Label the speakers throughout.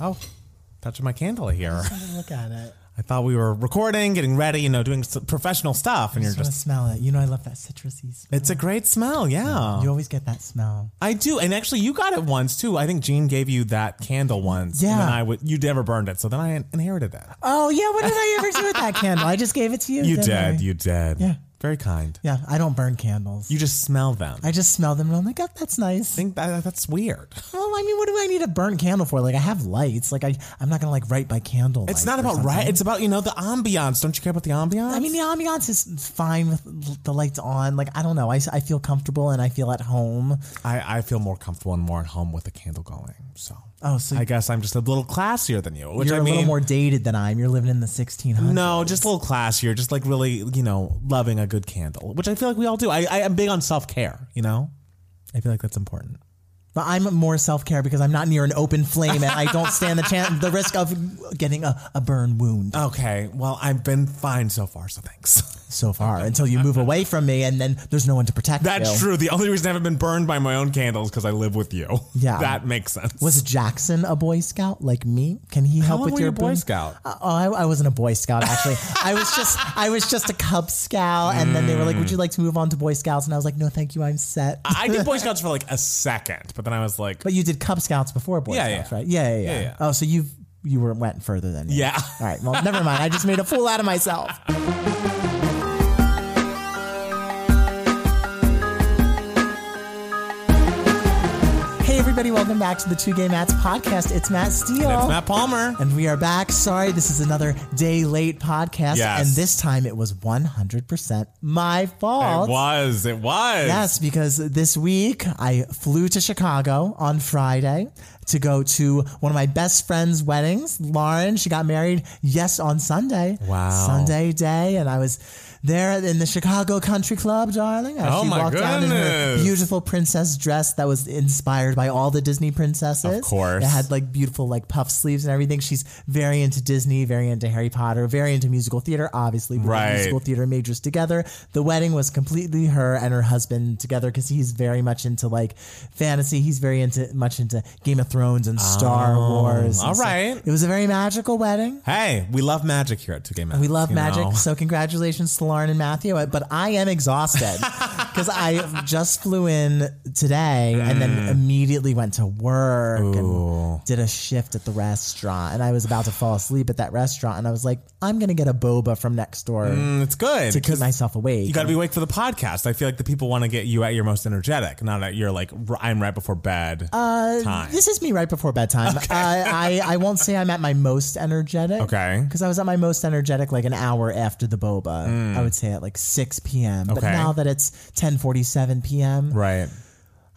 Speaker 1: Oh, touching my candle here.
Speaker 2: Look at it.
Speaker 1: I thought we were recording, getting ready, you know, doing s- professional stuff, and you're
Speaker 2: Just to
Speaker 1: just.
Speaker 2: smell it. You know, I love that citrusy smell.
Speaker 1: It's a great smell, yeah.
Speaker 2: You always get that smell.
Speaker 1: I do, and actually, you got it once too. I think Jean gave you that candle once. and
Speaker 2: Yeah.
Speaker 1: then I would. You never burned it, so then I inherited it.
Speaker 2: Oh yeah, what did I ever do with that candle? I just gave it to you.
Speaker 1: You
Speaker 2: didn't I?
Speaker 1: did. You did.
Speaker 2: Yeah.
Speaker 1: Very kind.
Speaker 2: Yeah, I don't burn candles.
Speaker 1: You just smell them. I
Speaker 2: just smell them and I'm like, oh, that's nice.
Speaker 1: I think that that's weird.
Speaker 2: Well, I mean, what do I need a burnt candle for? Like, I have lights. Like, I, I'm not gonna like write by candle.
Speaker 1: It's not about right. It's about you know the ambiance. Don't you care about the ambiance?
Speaker 2: I mean, the ambiance is fine with the lights on. Like, I don't know. I, I feel comfortable and I feel at home.
Speaker 1: I, I feel more comfortable and more at home with a candle going. So
Speaker 2: Oh, so
Speaker 1: I guess I'm just a little classier than you. Which
Speaker 2: you're
Speaker 1: I
Speaker 2: a
Speaker 1: mean,
Speaker 2: little more dated than I am. You're living in the 1600s.
Speaker 1: No, just a little classier. Just like really, you know, loving a good candle, which I feel like we all do. I, I am big on self care. You know, I feel like that's important.
Speaker 2: But I'm more self care because I'm not near an open flame and I don't stand the chance, the risk of getting a, a burn wound
Speaker 1: Okay, well, I've been fine so far, so thanks.
Speaker 2: so far until you move away from me and then there's no one to protect me.
Speaker 1: That's
Speaker 2: you.
Speaker 1: true. The only reason I haven't been burned by my own candles because I live with you.
Speaker 2: Yeah.
Speaker 1: that makes sense.
Speaker 2: Was Jackson a Boy Scout like me? Can he help
Speaker 1: long
Speaker 2: with
Speaker 1: were
Speaker 2: your
Speaker 1: you a Boy
Speaker 2: burn-
Speaker 1: Scout?
Speaker 2: Uh, oh, I, I wasn't a Boy Scout actually. I was just I was just a Cub Scout, and then they were like, "Would you like to move on to Boy Scouts?" And I was like, "No, thank you, I'm set."
Speaker 1: I did Boy Scouts for like a second, but then I was like,
Speaker 2: but you did Cub Scouts before Boy
Speaker 1: Yeah,
Speaker 2: Scouts,
Speaker 1: yeah.
Speaker 2: right? Yeah, yeah, yeah,
Speaker 1: Yeah, yeah.
Speaker 2: Oh, so you you were went further than me.
Speaker 1: Yeah.
Speaker 2: All right. Well, never mind. I just made a fool out of myself. Everybody, welcome back to the Two Gay Mats podcast. It's Matt Steele.
Speaker 1: it's Matt Palmer.
Speaker 2: And we are back. Sorry, this is another day late podcast.
Speaker 1: Yes.
Speaker 2: And this time it was 100% my fault.
Speaker 1: It was. It was.
Speaker 2: Yes, because this week I flew to Chicago on Friday to go to one of my best friend's weddings. Lauren, she got married, yes, on Sunday.
Speaker 1: Wow.
Speaker 2: Sunday day. And I was there in the Chicago Country Club, darling. As
Speaker 1: Oh,
Speaker 2: she
Speaker 1: my
Speaker 2: walked out in her beautiful princess dress that was inspired by all the Disney princesses.
Speaker 1: Of course.
Speaker 2: It had like beautiful like puff sleeves and everything. She's very into Disney, very into Harry Potter, very into musical theater. Obviously, were
Speaker 1: Right.
Speaker 2: musical theater majors together. The wedding was completely her and her husband together because he's very much into like fantasy. He's very into much into Game of Thrones and Star oh, Wars.
Speaker 1: all
Speaker 2: and so
Speaker 1: right.
Speaker 2: it was a very magical wedding.
Speaker 1: Hey, we love magic here at Two Game
Speaker 2: We love magic. So congratulations to Lauren and Matthew. But I am exhausted because I just flew in today and
Speaker 1: Mm.
Speaker 2: then immediately went to work and did a shift at the restaurant. And I was about to fall asleep at that restaurant. And I was like, I'm going to get a boba from next door
Speaker 1: Mm, it's good
Speaker 2: to keep myself awake.
Speaker 1: you got to be awake for the podcast. I feel like the people want to get you at your most energetic, not at your like r- I'm right before bed time.
Speaker 2: Uh, This is me right before bedtime. Uh, I, I won't say I'm at my most energetic.
Speaker 1: Okay.
Speaker 2: Because I was at my most energetic like an hour after the boba. I would say at like 6 p.m. But
Speaker 1: Mm. Okay.
Speaker 2: now that it's 10:47 p.m.,
Speaker 1: right.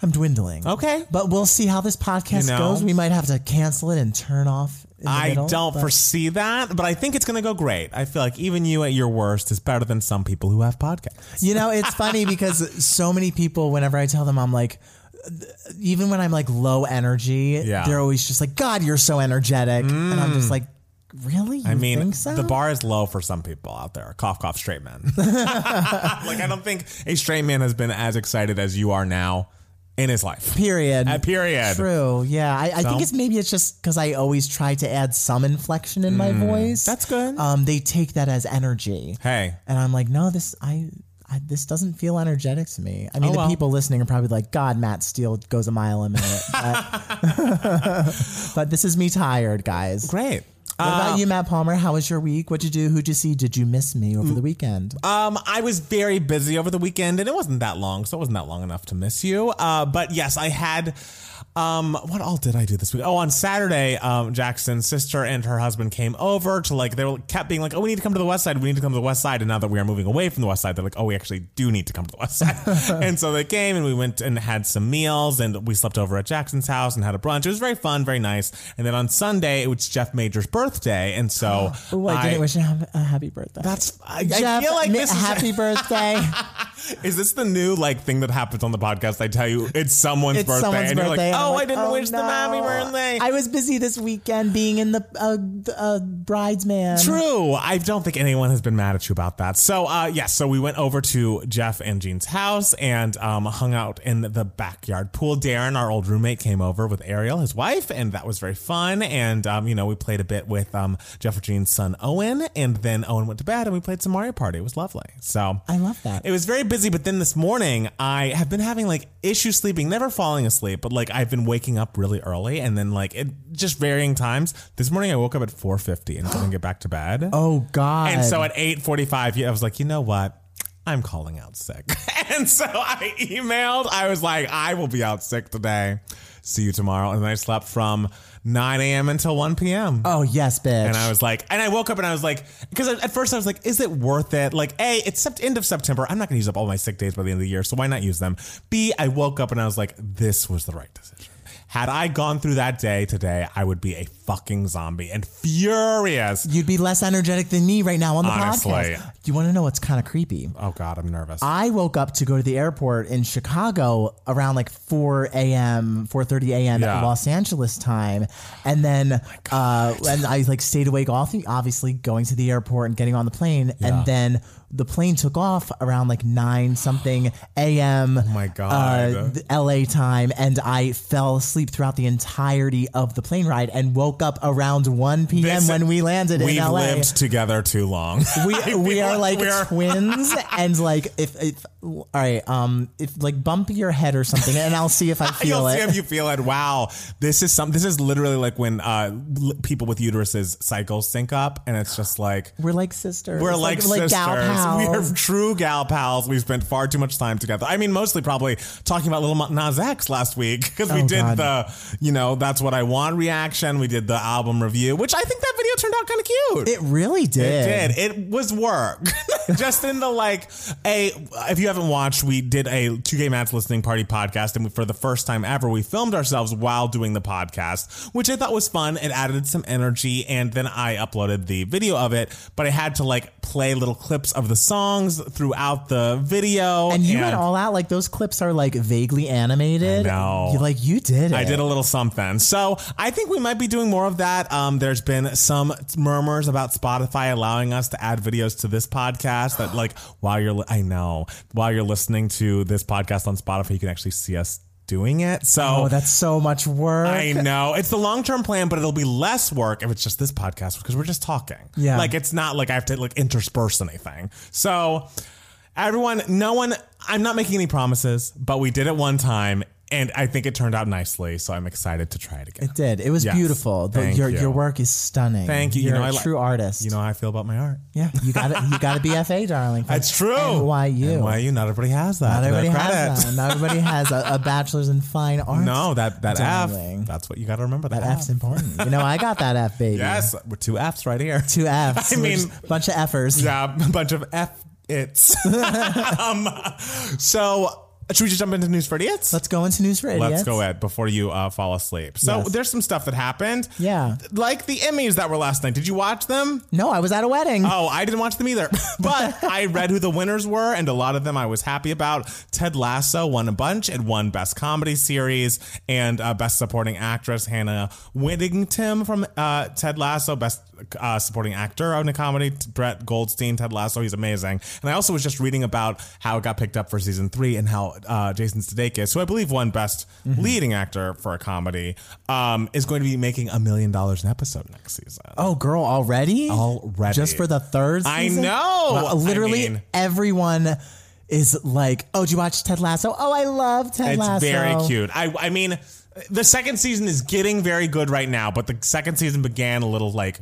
Speaker 2: I'm dwindling.
Speaker 1: Okay.
Speaker 2: But we'll see how this podcast
Speaker 1: You know?
Speaker 2: goes. We might have to cancel it and turn off. In the
Speaker 1: I
Speaker 2: middle,
Speaker 1: don't
Speaker 2: but-
Speaker 1: foresee that, but I think it's going to go great. I feel like even you at your worst is better than some people who have podcasts.
Speaker 2: You know, it's funny because so many people, whenever I tell them I'm like, even when I'm like low energy,
Speaker 1: Yeah.
Speaker 2: they're always just like, God, you're so energetic. And I'm just like, really? You
Speaker 1: I mean,
Speaker 2: so?
Speaker 1: the bar is low for some people out there. Cough, cough, straight men. like, I don't think a straight man has been as excited as you are now in his life.
Speaker 2: Period.
Speaker 1: At period.
Speaker 2: True. Yeah. I, I think it's maybe it's just because I always try to add some inflection in my voice.
Speaker 1: Mm, that's good.
Speaker 2: Um, they take that as energy.
Speaker 1: Hey,
Speaker 2: And I'm like, no, this I, I this doesn't feel energetic to me. I mean,
Speaker 1: Oh,
Speaker 2: the people listening are probably like, God, Matt Steele goes a mile a minute. But, but this is me tired, guys.
Speaker 1: great.
Speaker 2: What about you, Matt Palmer? How was your week? What'd you do? Who'd you see? Did you miss me over the weekend?
Speaker 1: Um, I was very busy over the weekend, and it wasn't that long, so it wasn't that long enough to miss you. Uh, but yes, I had. Um, what all did I do this week? Oh, on Saturday, um, Jackson's sister and her husband came over to like they were kept being like, "Oh, we need to come to the west side. We need to come to the west side." And now that we are moving away from the west side, they're like, "Oh, we actually do need to come to the west side." and so they came, and we went and had some meals, and we slept over at Jackson's house and had a brunch. It was very fun, very nice. And then on Sunday, it was Jeff Major's birthday, and so
Speaker 2: Oh, I didn't wish him a happy birthday.
Speaker 1: That's I, I
Speaker 2: Jeff,
Speaker 1: feel like this is
Speaker 2: happy birthday.
Speaker 1: Is this the new like thing that happens on the podcast? I tell you, it's someone's
Speaker 2: It's
Speaker 1: birthday,
Speaker 2: someone's
Speaker 1: and you're
Speaker 2: birthday.
Speaker 1: like, "Oh,
Speaker 2: like,
Speaker 1: I didn't
Speaker 2: "Oh,
Speaker 1: wish them happy
Speaker 2: no."
Speaker 1: birthday."
Speaker 2: I was busy this weekend being in the uh, uh, bridesman.
Speaker 1: True. I don't think anyone has been mad at you about that. So, uh, yes. so we went over to Jeff and Jean's house and um, hung out in the backyard pool. Darren, our old roommate, came over with Ariel, his wife, and that was very fun. And um, you know, we played a bit with um, Jeff and Jean's son Owen, and then Owen went to bed, and we played some Mario Party. It was lovely. So
Speaker 2: I love that.
Speaker 1: It was very busy, but then this morning I have been having like issues sleeping, never falling asleep, but like I've been waking up really early, and then like it just varying times. This morning I woke up at four fifty and couldn't get back to bed.
Speaker 2: oh God.
Speaker 1: And so at 8:45, I was like, you know what? I'm calling out sick. and so I emailed. I was like, I will be out sick today. See you tomorrow. And then I slept from 9 a.m. until 1 p.m.
Speaker 2: oh yes, bitch.
Speaker 1: And I was like, and I woke up and I was like, because at first I was like, is it worth it? Like, A, it's sept- end of September. I'm not going to use up all my sick days by the end of the year, so why not use them? B, I woke up and I was like, this was the right decision. Had I gone through that day today, I would be a fucking zombie and furious.
Speaker 2: You'd be less energetic than me right now on the
Speaker 1: Honestly.
Speaker 2: podcast. Do you want to know what's kind of creepy?
Speaker 1: Oh God, I'm nervous.
Speaker 2: I woke up to go to the airport in Chicago around like 4 a.m., 4.30 a.m.
Speaker 1: Yeah.
Speaker 2: Los Angeles time. And then, uh, and I like stayed awake obviously going to the airport and getting on the plane. And then the plane took off around like 9 something a.m. Oh
Speaker 1: my God.
Speaker 2: Uh, LA time. And I fell asleep throughout the entirety of the plane ride and woke up around 1 p.m.
Speaker 1: This-
Speaker 2: when we landed in L.A.
Speaker 1: We've lived together too long.
Speaker 2: we we are like
Speaker 1: we're-
Speaker 2: twins and like if if all right um if like bump your head or something and I'll see if I feel it.
Speaker 1: You'll
Speaker 2: it.
Speaker 1: see if you feel it. Wow, this is some. This is literally like when uh, people with uteruses cycles sync up, and it's just like
Speaker 2: we're like sisters.
Speaker 1: we're like, sisters.
Speaker 2: gal pals.
Speaker 1: We are true gal pals. We spent far too much time together. I mean, mostly probably talking about Lil Nas X last week because we
Speaker 2: Oh,
Speaker 1: did
Speaker 2: God.
Speaker 1: the, you know, that's what I want reaction. We did the album review, which I think that video turned out kind of cute.
Speaker 2: it really did.
Speaker 1: It did. It was work. Just in the like a if you haven't watched, we did a two gay mats listening party podcast, and we, for the first time ever, we filmed ourselves while doing the podcast, which I thought was fun. It added some energy, and then I uploaded the video of it. But I had to like play little clips of the songs throughout the video,
Speaker 2: And you went all out like those clips are like vaguely animated.
Speaker 1: No.
Speaker 2: You like you did it.
Speaker 1: I did a little something. So I think we might be doing more of that. Um, there's been some murmurs about Spotify allowing us to add videos to this podcast that like while you're, li- I know, while you're listening to this podcast on Spotify, you can actually see us doing it. So
Speaker 2: Oh, that's so much work.
Speaker 1: I know it's the long term plan, but it'll be less work if it's just this podcast because we're just talking.
Speaker 2: Yeah.
Speaker 1: like it's not like I have to like intersperse anything. So everyone, no one. I'm not making any promises, but we did it one time, and I think it turned out nicely. So I'm excited to try it again.
Speaker 2: It did. It was
Speaker 1: Yes.
Speaker 2: beautiful. The-
Speaker 1: Thank
Speaker 2: your
Speaker 1: you.
Speaker 2: your work is stunning.
Speaker 1: Thank you. You
Speaker 2: You're
Speaker 1: know, I
Speaker 2: a
Speaker 1: li-
Speaker 2: true artist.
Speaker 1: You know how I feel about my art.
Speaker 2: yeah, you got to You got to be FA, darling.
Speaker 1: That's true.
Speaker 2: NYU.
Speaker 1: NYU. Not everybody has that.
Speaker 2: Not everybody has that. Not everybody has a, a bachelor's in fine arts.
Speaker 1: No, that that
Speaker 2: Darling.
Speaker 1: F. That's what you got to remember. That,
Speaker 2: That F's important. You know, I got that F, baby.
Speaker 1: Yes, we're two F's right here.
Speaker 2: Two F's.
Speaker 1: I mean-
Speaker 2: a bunch of F'ers.
Speaker 1: Yeah, a bunch of F it's. um, so should we just jump into news for idiots?
Speaker 2: Let's go into news for idiots.
Speaker 1: Let's go Ed before you uh, fall asleep. So
Speaker 2: Yes.
Speaker 1: there's some stuff that happened.
Speaker 2: Yeah.
Speaker 1: Like the Emmys that were last night. Did you watch them?
Speaker 2: No, I was at a wedding.
Speaker 1: Oh, I didn't watch them either. But I read who the winners were, and a lot of them I was happy about. Ted Lasso won a bunch and won Best Comedy Series and uh, Best Supporting Actress. Hannah Waddingham from uh, Ted Lasso, Best uh, Supporting Actor on a comedy. Brett Goldstein, Ted Lasso, he's amazing. And I also was just reading about how it got picked up for season three and how uh, Jason Sudeikis, who I believe won Best
Speaker 2: Mm-hmm.
Speaker 1: Leading Actor for a comedy, um, is going to be making a million dollars an episode next season.
Speaker 2: Oh, girl, already?
Speaker 1: Already.
Speaker 2: Just for the third season?
Speaker 1: I
Speaker 2: know. Literally
Speaker 1: I mean-
Speaker 2: everyone is like, oh, did you watch Ted Lasso? Oh, I love Ted
Speaker 1: It's
Speaker 2: Lasso.
Speaker 1: It's very cute. I I mean, the second season is getting very good right now, but the second season began a little like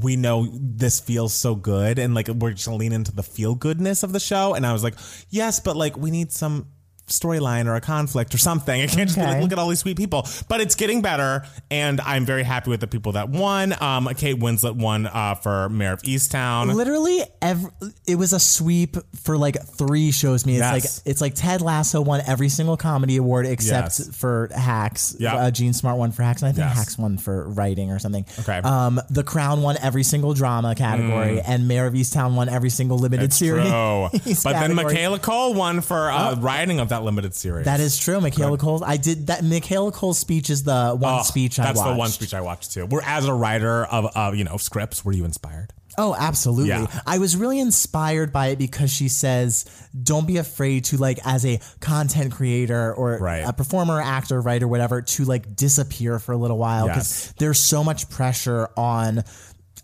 Speaker 1: we know this feels so good and like we're just gonna lean into the feel goodness of the show. And I was like, yes, but like we need some storyline or a conflict or something. I can't just be like, look at all these sweet people. But it's getting better, and I'm very happy with the people that won. Um, Kate Winslet won uh, for Mare of Easttown.
Speaker 2: Literally, every, it was a sweep for like three shows. Me, it's
Speaker 1: Yes.
Speaker 2: like it's like Ted Lasso won every single comedy award except
Speaker 1: Yes.
Speaker 2: for Hacks.
Speaker 1: Yep.
Speaker 2: uh, Jean Smart won for Hacks, and I think
Speaker 1: Yes.
Speaker 2: Hacks won for writing or something.
Speaker 1: Okay.
Speaker 2: Um, The Crown won every single drama category, and Mare of Easttown won every single limited
Speaker 1: It's
Speaker 2: series.
Speaker 1: But then
Speaker 2: category.
Speaker 1: Michaela Coel won for uh, writing of that limited series.
Speaker 2: That is true. Michaela Coel. I did that. Michaela Coel's speech is the one
Speaker 1: Oh,
Speaker 2: speech I
Speaker 1: That's
Speaker 2: watched.
Speaker 1: the one speech I watched too. We're as a writer of uh, you know scripts. Were you inspired?
Speaker 2: Oh, absolutely.
Speaker 1: Yeah.
Speaker 2: I was really inspired by it because she says, don't be afraid to like as a content creator or
Speaker 1: Right.
Speaker 2: a performer, actor, writer, whatever, to like disappear for a little while because
Speaker 1: Yes.
Speaker 2: there's so much pressure on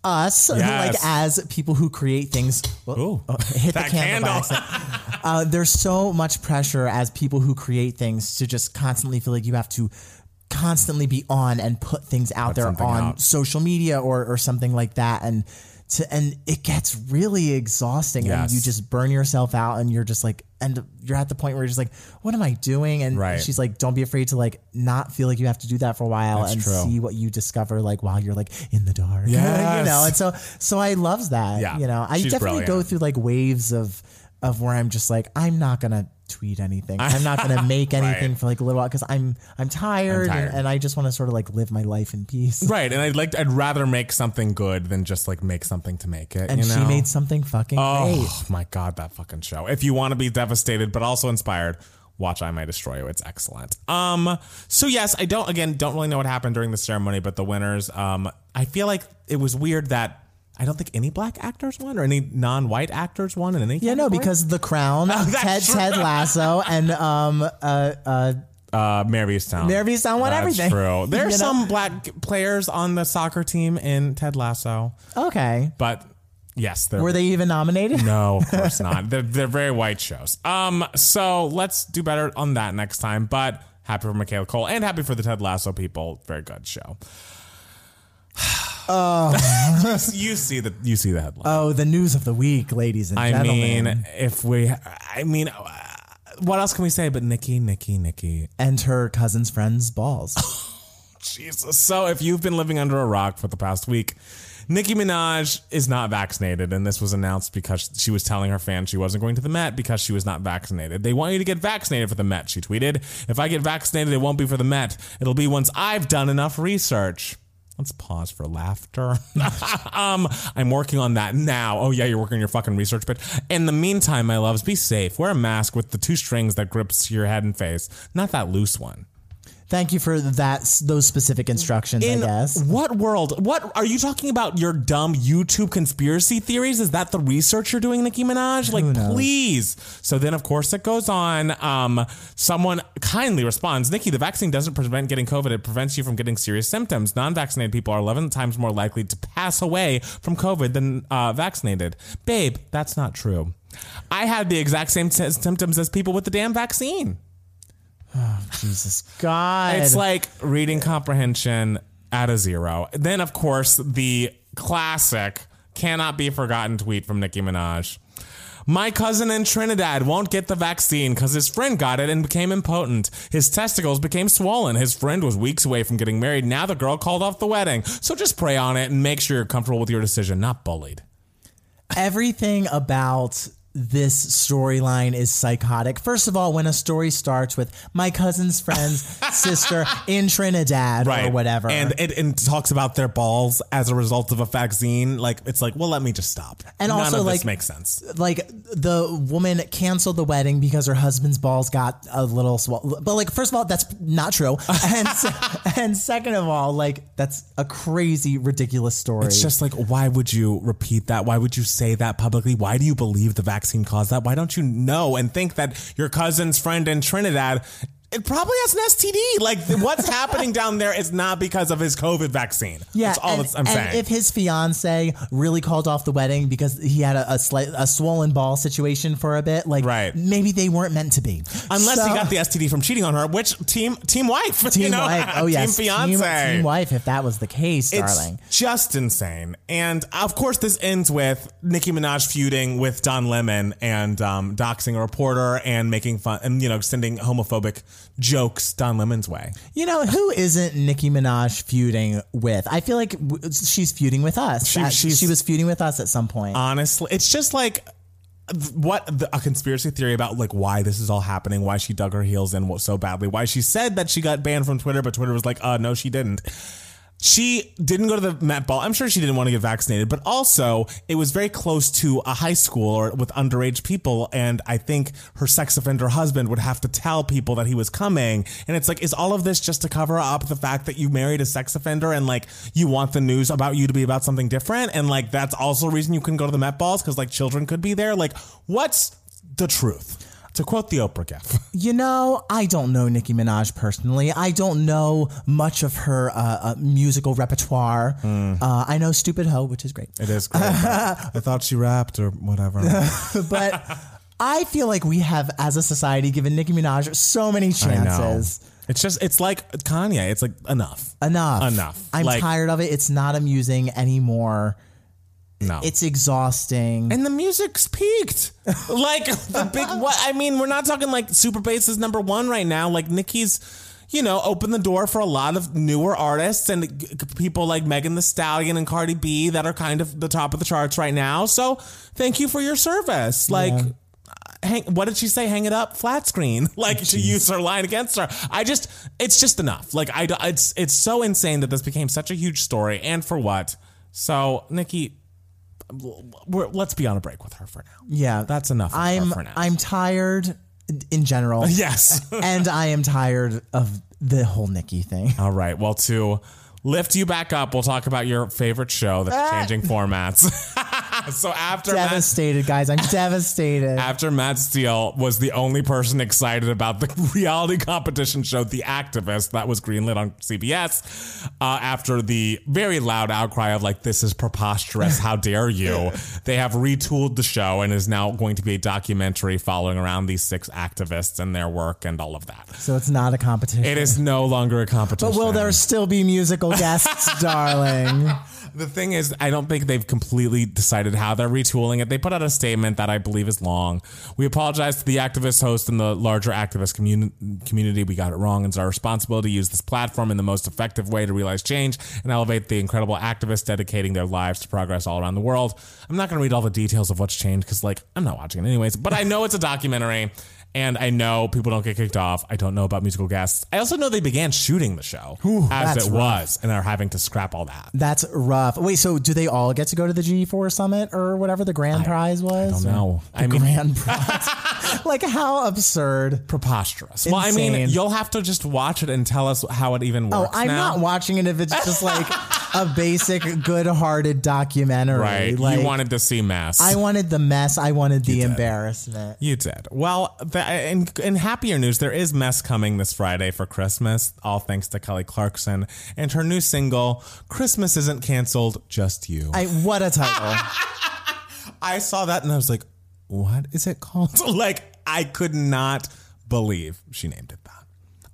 Speaker 2: us like as people who create things Well, oh, hit the candle,
Speaker 1: candle.
Speaker 2: uh, there's so much pressure as people who create things to just constantly feel like you have to constantly be on and put things out there on
Speaker 1: out.
Speaker 2: social media or, or something like that and to and it gets really exhausting and you just burn yourself out and you're just like and you're at the point where you're just like what am i doing and
Speaker 1: Right.
Speaker 2: she's like don't be afraid to like not feel like you have to do that for a while
Speaker 1: That's
Speaker 2: and
Speaker 1: true.
Speaker 2: see what you discover like while you're like in the dark you know and so so i loves that
Speaker 1: Yeah.
Speaker 2: you know i
Speaker 1: She's
Speaker 2: definitely go through like waves of of where i'm just like i'm not gonna tweet anything i'm not gonna make anything for like a little while because i'm i'm tired,
Speaker 1: tired.
Speaker 2: And, and i just want to sort of like live my life in peace
Speaker 1: Right, and I'd like I'd rather make something good than just like make something to make it.
Speaker 2: and
Speaker 1: you
Speaker 2: she made something fucking great
Speaker 1: Oh my god, that fucking show! If you want to be devastated but also inspired, watch I Might Destroy You. It's excellent. Um, so yes, I don't again don't really know what happened during the ceremony, but the winners. Um, I feel like it was weird that I don't think any black actors won or any non-white actors won in any.
Speaker 2: Yeah, no, because The Crown,
Speaker 1: that's
Speaker 2: Ted
Speaker 1: true.
Speaker 2: Ted Lasso, and um uh uh
Speaker 1: uh, Easttown.
Speaker 2: Mayor won
Speaker 1: That's
Speaker 2: everything.
Speaker 1: True. There's
Speaker 2: You know?
Speaker 1: some black players on the soccer team in Ted Lasso,
Speaker 2: okay.
Speaker 1: but yes, they're
Speaker 2: Were they even nominated?
Speaker 1: No, of course not. They're, they're very white shows. Um, so let's do better on that next time. But happy for Michaela Coel and happy for the Ted Lasso people. Very good show. Oh, you see the you see the headline.
Speaker 2: Oh, the news of the week, ladies and
Speaker 1: I
Speaker 2: gentlemen.
Speaker 1: mean, if we, I mean, uh, what else can we say? But Nicki, Nicki, Nicki.
Speaker 2: and her cousin's friend's balls.
Speaker 1: Jesus. So if you've been living under a rock for the past week, Nicki Minaj is not vaccinated, and this was announced because she was telling her fans she wasn't going to the Met because she was not vaccinated. They want you to get vaccinated for the Met, she tweeted. If I get vaccinated, it won't be for the Met. It'll be once I've done enough research. Let's pause for laughter. um, I'm working on that now. Oh yeah, you're working on your fucking research, but in the meantime, my loves, be safe. Wear a mask with the two strings that grips your head and face, not that loose one.
Speaker 2: Thank you for that those specific instructions,
Speaker 1: In
Speaker 2: I guess.
Speaker 1: what world? What are you talking about? Your dumb YouTube conspiracy theories? Is that the research you're doing, Nicki Minaj? Like, please. So then, of course, it goes on. Um, someone kindly responds, Nicki, the vaccine doesn't prevent getting COVID. It prevents you from getting serious symptoms. Non-vaccinated people are 11 times more likely to pass away from COVID than uh, vaccinated. Babe, that's not true. I had the exact same sy- symptoms as people with the damn vaccine.
Speaker 2: Oh, Jesus God.
Speaker 1: It's like reading comprehension at a zero. Then, of course, the classic cannot be forgotten tweet from Nicki Minaj. My cousin in Trinidad won't get the vaccine because his friend got it and became impotent. His testicles became swollen. His friend was weeks away from getting married. Now the girl called off the wedding. So just pray on it and make sure you're comfortable with your decision, not bullied.
Speaker 2: everything about this storyline is psychotic. First of all, when a story starts with my cousin's friend's sister in Trinidad or whatever.
Speaker 1: And it and talks about their balls as a result of a vaccine. Like, it's like, well, let me just stop.
Speaker 2: And
Speaker 1: None
Speaker 2: also, like-
Speaker 1: this makes sense.
Speaker 2: like the woman canceled the wedding because her husband's balls got a little swollen. But like, first of all, that's not true. And and second of all, like that's a crazy, ridiculous story.
Speaker 1: It's just like, why would you repeat that? Why would you say that publicly? Why do you believe the vaccine caused that? Why don't you know and think that your cousin's friend in Trinidad it probably has an STD. Like what's happening down there is not because of his COVID vaccine.
Speaker 2: Yeah,
Speaker 1: that's all
Speaker 2: and,
Speaker 1: I'm
Speaker 2: and
Speaker 1: saying.
Speaker 2: if his fiance really called off the wedding because he had a, a slight a swollen ball situation for a bit, like
Speaker 1: Right.
Speaker 2: maybe they weren't meant to be.
Speaker 1: Unless
Speaker 2: So-
Speaker 1: he got the STD from cheating on her, which team team wife,
Speaker 2: team
Speaker 1: you know?
Speaker 2: wife. Oh yes,
Speaker 1: team fiance,
Speaker 2: team, wife. If that was the case,
Speaker 1: It's
Speaker 2: darling.
Speaker 1: just insane. And of course, this ends with Nicki Minaj feuding with Don Lemon and um, doxing a reporter and making fun and, you know, sending homophobic jokes Don Lemon's way.
Speaker 2: You know who isn't Nicki Minaj feuding with? I feel like w- she's feuding with us.
Speaker 1: She- she's-
Speaker 2: she was feuding with us at some point.
Speaker 1: Honestly, it's just like what the, a conspiracy theory about like why this is all happening, why she dug her heels in so badly, why she said that she got banned from Twitter, but Twitter was like, uh, no, she didn't. She didn't go to the Met Ball. I'm sure she didn't want to get vaccinated, but also it was very close to a high school or with underage people. And I think her sex offender husband would have to tell people that he was coming. And it's like, is all of this just to cover up the fact that you married a sex offender and like you want the news about you to be about something different? And like that's also a reason you couldn't go to the Met Balls because like children could be there. Like, what's the truth? To quote the Oprah gif.
Speaker 2: You know, I don't know Nicki Minaj personally. I don't know much of her uh, uh, musical repertoire.
Speaker 1: Hmm.
Speaker 2: Uh, I know "Stupid Ho," which is great,
Speaker 1: It is great. I thought she rapped or whatever.
Speaker 2: but I feel like we have, as a society, given Nicki Minaj so many chances.
Speaker 1: It's just it's like Kanye. It's like enough.
Speaker 2: Enough.
Speaker 1: Enough.
Speaker 2: I'm
Speaker 1: Like-
Speaker 2: tired of it. It's not amusing anymore.
Speaker 1: No.
Speaker 2: It's exhausting.
Speaker 1: and the music's peaked. like the big what I mean, we're not talking like Super Bass is number 1 right now. Like Nicki's you know, opened the door for a lot of newer artists and people like Megan Thee Stallion and Cardi B that are kind of the top of the charts right now. So, thank you for your service. Like uh, hang, what did she say? Hang it up, flat screen. Like she used her line against her. I just, it's just enough. Like I, it's, it's so insane that this became such a huge story, and for what? So, Nicki, let's be on a break with her for now.
Speaker 2: yeah,
Speaker 1: That's enough.
Speaker 2: I'm
Speaker 1: her for now.
Speaker 2: I'm tired in general.
Speaker 1: yes.
Speaker 2: and I am tired of the whole Nicki thing.
Speaker 1: All right. Well, to lift you back up, we'll talk about your favorite show that's ah. changing formats. so after Matt,
Speaker 2: Devastated, guys. I'm devastated.
Speaker 1: after Matt Steele was the only person excited about the reality competition show The Activist that was greenlit on CBS uh, after the very loud outcry of like this is preposterous how dare you they have retooled the show and is now going to be a documentary following around these six activists and their work and all of that
Speaker 2: So it's not a competition.
Speaker 1: it is no longer a competition
Speaker 2: But will there still be musical guests, darling?
Speaker 1: The thing is, I don't think they've completely decided how they're retooling it. They put out a statement that I believe is long. We apologize to the activist host and the larger activist communi- community. We got it wrong. It's our responsibility to use this platform in the most effective way to realize change and elevate the incredible activists dedicating their lives to progress all around the world. I'm not going to read all the details of what's changed because, like, I'm not watching it anyways, but I know it's a documentary. And I know people don't get kicked off. I don't know about musical guests. I also know they began shooting the show as it
Speaker 2: rough.
Speaker 1: was and are having to scrap all that.
Speaker 2: That's rough. Wait, so do they all get to go to the G4 Summit or whatever the grand prize was?
Speaker 1: I don't know.
Speaker 2: The
Speaker 1: I mean-
Speaker 2: grand prize. like how absurd.
Speaker 1: preposterous. Well, I mean, you'll have to just watch it and tell us how it even
Speaker 2: oh,
Speaker 1: works. Oh.
Speaker 2: I'm
Speaker 1: now.
Speaker 2: not watching it if it's just like a basic, good-hearted documentary.
Speaker 1: right.
Speaker 2: Like,
Speaker 1: you wanted to see mess.
Speaker 2: I wanted the mess. I wanted the embarrassment.
Speaker 1: you did. Well, the, in, in happier news, there is mess coming this Friday for Christmas, all thanks to Kelly Clarkson and her new single, Christmas Isn't Canceled, Just You.
Speaker 2: I what a title.
Speaker 1: I saw that and I was like, what is it called? like, I could not believe she named it that.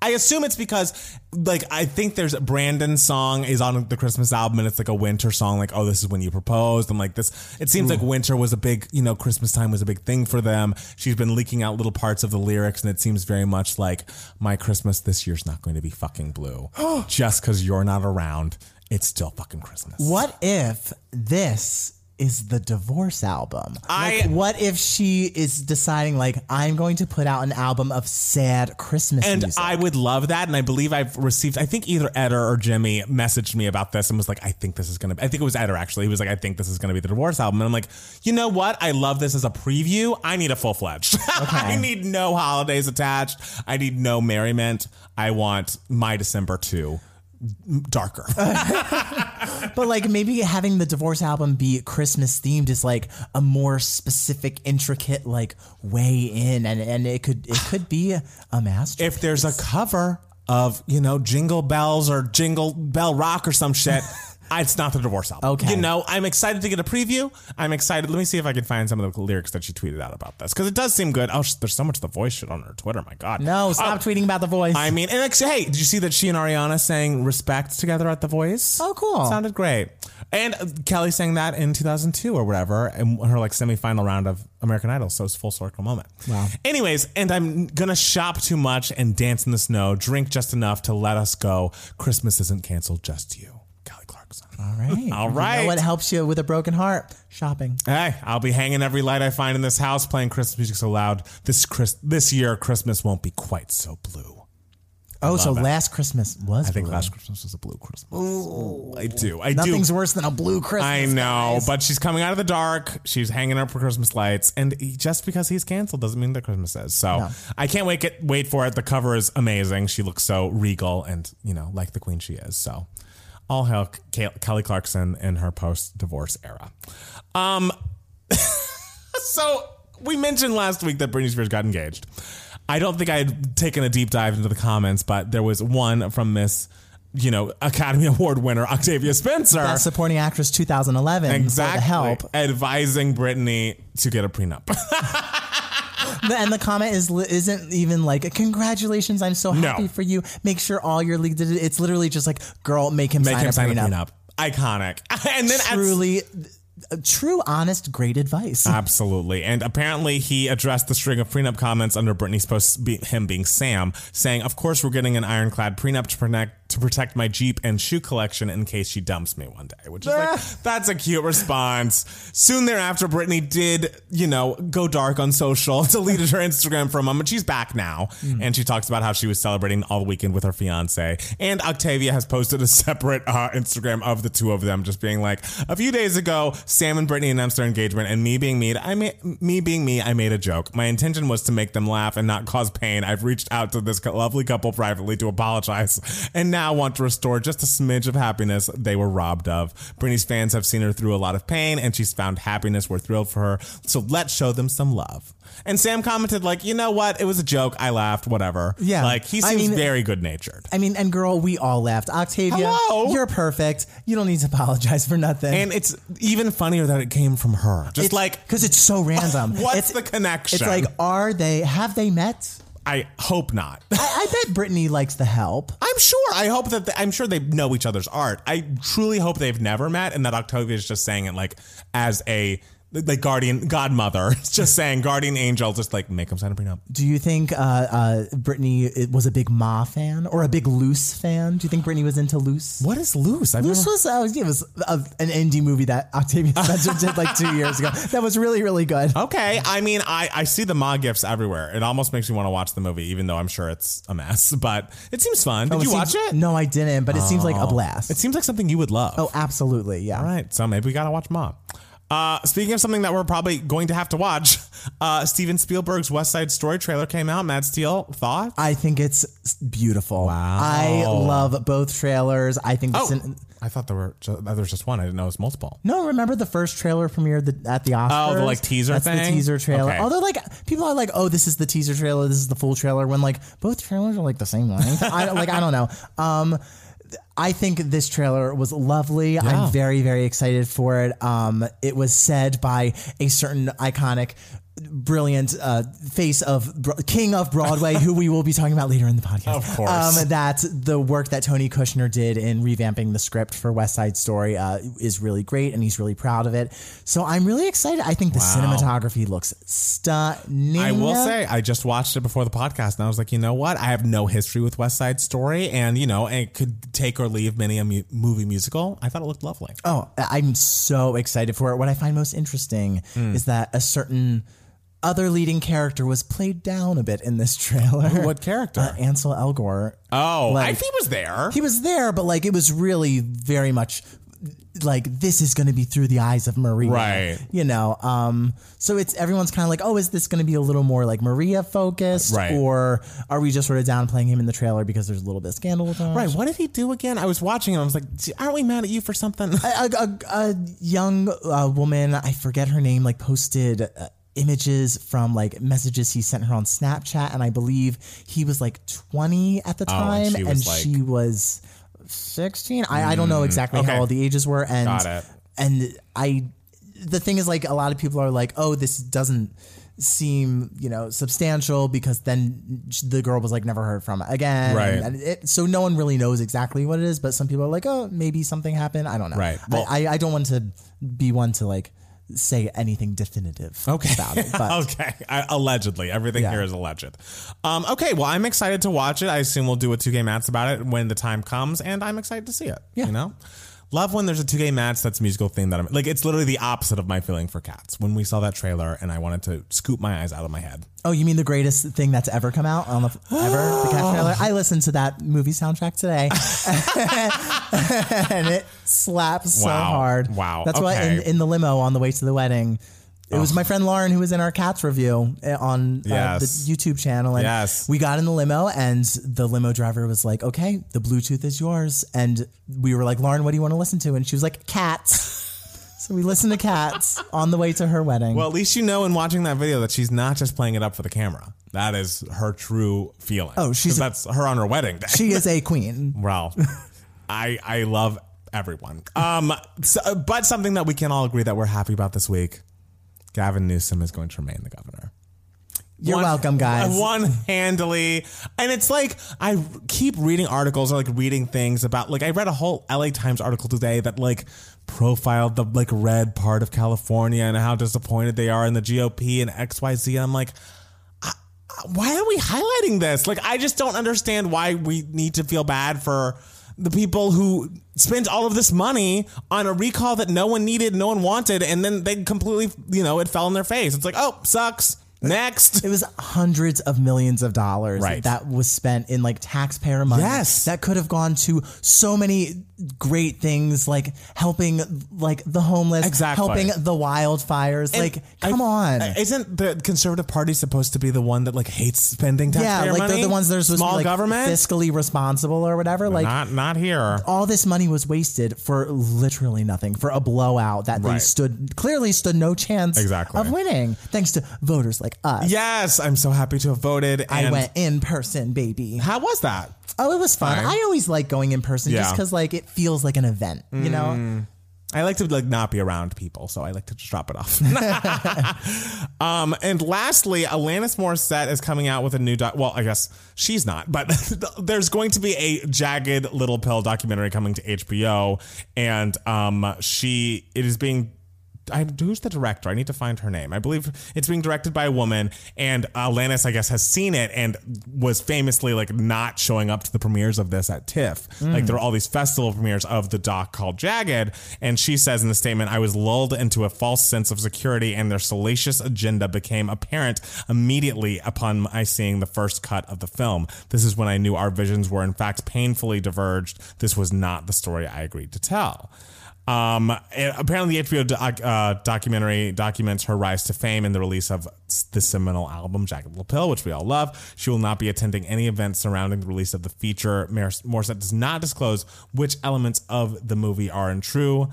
Speaker 1: I assume it's because, like, I think there's Brandon's song is on the Christmas album and it's like a winter song, like, oh, this is when you proposed. I'm like, this, it seems like mm. winter was a big, you know, Christmas time was a big thing for them. She's been leaking out little parts of the lyrics and it seems very much like, my Christmas this year's not going to be fucking blue. Just because you're not around, it's still fucking Christmas.
Speaker 2: What if this is the divorce album?
Speaker 1: I-
Speaker 2: like, what if she is deciding like I'm going to put out an album of sad Christmas
Speaker 1: And
Speaker 2: music?
Speaker 1: I would love that. And I believe I've received, I think either Eder or Jimmy messaged me about this and was like, I think this is going to be, I think it was Eder actually. He was like, I think this is going to be the divorce album. And I'm like, you know what? I love this as a preview. I need a full fledged. I need no holidays attached. I need no merriment. I want my December 2 darker.
Speaker 2: But like maybe having the divorce album be Christmas themed is like a more specific, intricate like way in, and and it could it could be a, a master.
Speaker 1: if there's a cover of you know Jingle Bells or Jingle Bell Rock or some shit. It's not the divorce album.
Speaker 2: Okay.
Speaker 1: You know, I'm excited to get a preview. I'm excited. Let me see if I can find some of the lyrics that she tweeted out about this because it does seem good. Oh, sh- there's so much the voice shit on her Twitter. My God.
Speaker 2: no, stop
Speaker 1: Oh,
Speaker 2: tweeting about the voice.
Speaker 1: I mean, and actually, hey, did you see that she and Ariana sang "Respect" together at The Voice?
Speaker 2: Oh, cool.
Speaker 1: Sounded great. And uh, Kelly sang that in 2002 or whatever, in her like semifinal round of American Idol. So it's full circle moment.
Speaker 2: Wow.
Speaker 1: Anyways, and I'm gonna shop too much and dance in the snow, drink just enough to let us go. Christmas isn't canceled, just you, Kelly Clarkson.
Speaker 2: All right. You know what helps you with a broken heart? Shopping.
Speaker 1: Hey, I'll be hanging every light I find in this house, playing Christmas music so loud. This Chris, this year, Christmas won't be quite so blue.
Speaker 2: Oh, so
Speaker 1: it.
Speaker 2: last Christmas was
Speaker 1: I think
Speaker 2: blue.
Speaker 1: last Christmas was a blue Christmas. Oh I do. I do.
Speaker 2: Nothing's worse than a blue Christmas.
Speaker 1: I know,
Speaker 2: guys.
Speaker 1: but she's coming out of the dark. She's hanging up for Christmas lights, and he- just because he's canceled doesn't mean that Christmas is. So
Speaker 2: No.
Speaker 1: I can't wait get, wait for it. The cover is amazing. She looks so regal and you know like the queen she is. So all Ke- Kelly Clarkson in her post divorce era. Um, so we mentioned last week that Britney Spears got engaged. I don't think I had taken a deep dive into the comments, but there was one from Miss. You know, Academy Award winner Octavia Spencer.
Speaker 2: Best supporting actress 2011
Speaker 1: Exactly.
Speaker 2: for the help.
Speaker 1: Advising Britney to get a prenup.
Speaker 2: The- and the comment is isn't even like congratulations i'm so
Speaker 1: No.
Speaker 2: happy for you make sure all your league did it it's literally just like girl make him
Speaker 1: Make
Speaker 2: sign,
Speaker 1: him
Speaker 2: a,
Speaker 1: sign a
Speaker 2: prenup.
Speaker 1: Iconic. And then
Speaker 2: truly uh, true honest great advice
Speaker 1: Absolutely. And apparently he addressed the string of prenup comments under Britney's post, be, him being Sam, saying, Of course, we're getting an ironclad prenup to protect, to protect my Jeep and shoe collection in case she dumps me one day, which is like, that's a cute response. Soon thereafter, Britney did, you know, go dark on social, deleted her Instagram for a moment. She's back now. And she talks about how she was celebrating all weekend with her fiance. And Octavia has posted a separate uh, Instagram of the two of them, just being like, a few days ago, Sam and Britney announced their engagement, and me being me, I made me being me, I made a joke. My intention was to make them laugh and not cause pain. I've reached out to this lovely couple privately to apologize, and now want to restore just a smidge of happiness they were robbed of. Britney's fans have seen her through a lot of pain, and she's found happiness. We're thrilled for her, so let's show them some love. And Sam commented like, you know what? It was a joke. I laughed. Whatever.
Speaker 2: Yeah.
Speaker 1: like he
Speaker 2: I
Speaker 1: seems
Speaker 2: mean-
Speaker 1: very good natured.
Speaker 2: i mean and girl we all laughed octavia
Speaker 1: Hello?
Speaker 2: you're perfect you don't need to apologize for nothing
Speaker 1: And it's even funnier that it came from her. Just like
Speaker 2: because it's so random
Speaker 1: What's
Speaker 2: it's,
Speaker 1: the connection?
Speaker 2: it's like are they have they met
Speaker 1: I hope not.
Speaker 2: I, I bet britney likes the help
Speaker 1: I'm sure. I hope that they, I'm sure they know each other's art. I truly hope they've never met, and that Octavia is just saying it like as a like guardian godmother, It's just saying guardian angel, just like make them sign a prenup.
Speaker 2: Do you think uh, uh, Britney it was a big Ma fan or a big Luce fan? Do you think Britney was into Luce?
Speaker 1: What is luce? I've
Speaker 2: Luce
Speaker 1: never-
Speaker 2: was uh, it was a, an indie movie that Octavia Spencer did like two years ago. That was really really good.
Speaker 1: Okay, I mean, I, I see the Ma gifts everywhere. It almost makes me want to watch the movie, even though I'm sure it's a mess. But it seems fun. Did
Speaker 2: Oh,
Speaker 1: you
Speaker 2: seems-
Speaker 1: watch it?
Speaker 2: No, I didn't, but it seems like a blast.
Speaker 1: It seems like something you would love.
Speaker 2: oh, absolutely, yeah.
Speaker 1: All right, so maybe we gotta watch Mom. Uh, speaking of something that we're probably going to have to watch, uh, Steven Spielberg's West Side Story trailer came out. Matt Steele, thought?
Speaker 2: I think it's beautiful.
Speaker 1: Wow.
Speaker 2: I love both trailers. I think the
Speaker 1: Oh,
Speaker 2: cin-
Speaker 1: I thought there were ju- there was just one. I didn't know it was multiple.
Speaker 2: No, remember the first trailer premiered the, at the Oscars?
Speaker 1: Oh, the, like, teaser
Speaker 2: That's
Speaker 1: thing?
Speaker 2: the teaser trailer.
Speaker 1: Okay.
Speaker 2: Although, like, people are like, "Oh, this is the teaser trailer. This is the full trailer." When like both trailers are like the same length. I like, I don't know. Um, I think this trailer was lovely. I'm very, very excited for it. Um, it was said by a certain iconic. Brilliant uh, face of Bro- King of Broadway, who we will be talking about later in the podcast.
Speaker 1: Of course.
Speaker 2: um, that the work that Tony Kushner did in revamping the script for West Side Story uh, is really great, and he's really proud of it. So I'm really excited. I think the cinematography looks stunning.
Speaker 1: I will say, I just watched it before the podcast, and I was like, you know what? I have no history with West Side Story, and you know, it could take or leave many a mu- movie musical. I thought it looked lovely.
Speaker 2: Oh, I'm so excited for it. What I find most interesting
Speaker 1: Hmm.
Speaker 2: is that a certain other leading character was played down a bit in this trailer.
Speaker 1: What character?
Speaker 2: Uh, Ansel Elgort.
Speaker 1: oh,
Speaker 2: like-
Speaker 1: I, he was there.
Speaker 2: He was there, but like it was really very much like this is going to be through the eyes of Maria,
Speaker 1: Right.
Speaker 2: You know, um, so it's everyone's kind of like, oh, is this going to be a little more like Maria focused,
Speaker 1: Right.
Speaker 2: or are we just sort of downplaying him in the trailer because there's a little bit of scandal with him?
Speaker 1: Right. What did he do again? I was watching and I was like, aren't we mad at you for something?
Speaker 2: a, a, a young uh, woman, I forget her name, like posted uh, images from like messages he sent her on Snapchat, and I believe he was like 20 at the
Speaker 1: Oh, and
Speaker 2: time,
Speaker 1: she
Speaker 2: and
Speaker 1: like-
Speaker 2: she was 16. I, I don't know mm, exactly
Speaker 1: okay.
Speaker 2: how old the ages were, and and I, the thing is, like a lot of people are like, oh, this doesn't seem you know substantial because then the girl was like never heard from again
Speaker 1: Right.
Speaker 2: and it, so no one really knows exactly what it is but some people are like oh maybe something happened i don't know
Speaker 1: Right.
Speaker 2: I- I, I don't want to be one to like say anything definitive
Speaker 1: Okay.
Speaker 2: about it but
Speaker 1: okay. I, allegedly. Everything
Speaker 2: Yeah.
Speaker 1: here is alleged. Um, okay. Well, I'm excited to watch it. I assume we'll do a Two Gay Mats about it when the time comes, and I'm excited to see it.
Speaker 2: Yeah.
Speaker 1: You know? Love when there's a Two Gay Mats that's a musical thing that I'm like, it's literally the opposite of my feeling for cats. When we saw that trailer and I wanted to scoop my eyes out of my head.
Speaker 2: oh you mean the greatest thing that's ever come out on the ever the cat trailer i listened to that movie soundtrack today and it slaps so hard
Speaker 1: Wow.
Speaker 2: that's why in, in the limo on the way to the wedding it was my friend Lauren who was in our cats review uh, on uh, the YouTube channel. And
Speaker 1: Yes.
Speaker 2: we got in the limo, and the limo driver was like, "Okay, the Bluetooth is yours." And we were like, "Lauren, what do you want to listen to?" And she was like, "Cats." so we listened to Cats on the way to her wedding.
Speaker 1: Well, at least you know in watching that video that she's not just playing it up for the camera. That is her true feeling.
Speaker 2: Oh, she's a-
Speaker 1: that's her on her wedding day.
Speaker 2: she is a queen.
Speaker 1: Well, I I love everyone. Um, so, but something that we can all agree that we're happy about this week: Gavin Newsom is going to remain the governor.
Speaker 2: You're welcome, guys.
Speaker 1: Won handily, and it's like I keep reading articles or like reading things about like I read a whole LA Times article today that like profiled the like red part of California and how disappointed they are in the GOP and X Y Z. And I'm like, why are we highlighting this? Like, I just don't understand why we need to feel bad for the people who spent all of this money on a recall that no one needed, no one wanted, and then they completely, you know, it fell in their face. It's like, oh, sucks. Next.
Speaker 2: It was hundreds of millions of dollars
Speaker 1: Right.
Speaker 2: that was spent in like taxpayer money.
Speaker 1: Yes.
Speaker 2: That could have gone to so many great things like helping like the homeless,
Speaker 1: Exactly.
Speaker 2: helping the wildfires. like, come
Speaker 1: I-
Speaker 2: on.
Speaker 1: Isn't the conservative party supposed to be the one that like hates spending
Speaker 2: yeah, like
Speaker 1: money?
Speaker 2: they're the ones that are supposed
Speaker 1: small
Speaker 2: to be like
Speaker 1: government.
Speaker 2: fiscally responsible or whatever. Like
Speaker 1: not not here.
Speaker 2: all this money was wasted for literally nothing for a blowout that they stood clearly stood no chance
Speaker 1: Exactly.
Speaker 2: of winning thanks to voters like us.
Speaker 1: Yes, I'm so happy to have voted.
Speaker 2: I went in person, baby.
Speaker 1: How was that?
Speaker 2: Oh, it was fun.
Speaker 1: Fine.
Speaker 2: I always like going in person just because like it feels like an event, you know.
Speaker 1: I like to like not be around people, so I like to just drop it off. um, and lastly, Alanis Morissette is coming out with a new doc. Well, I guess she's not, but there's going to be a jagged little pill documentary coming to HBO, and um, she it is being. I, who's the director? I need to find her name. I believe it's being directed by a woman, and Alanis, I guess, has seen it and was famously like not showing up to the premieres of this at TIFF. Like mm. there are all these festival premieres of the doc called Jagged, and she says in the statement, "I was lulled into a false sense of security, and their salacious agenda became apparent immediately upon my seeing the first cut of the film. This is when I knew our visions were in fact painfully diverged. This was not the story I agreed to tell." Um, and apparently, the HBO doc, uh, documentary documents her rise to fame and the release of the seminal album Jagged Little Pill, which we all love. She will not be attending any events surrounding the release of the feature. Morissette does not disclose which elements of the movie are untrue.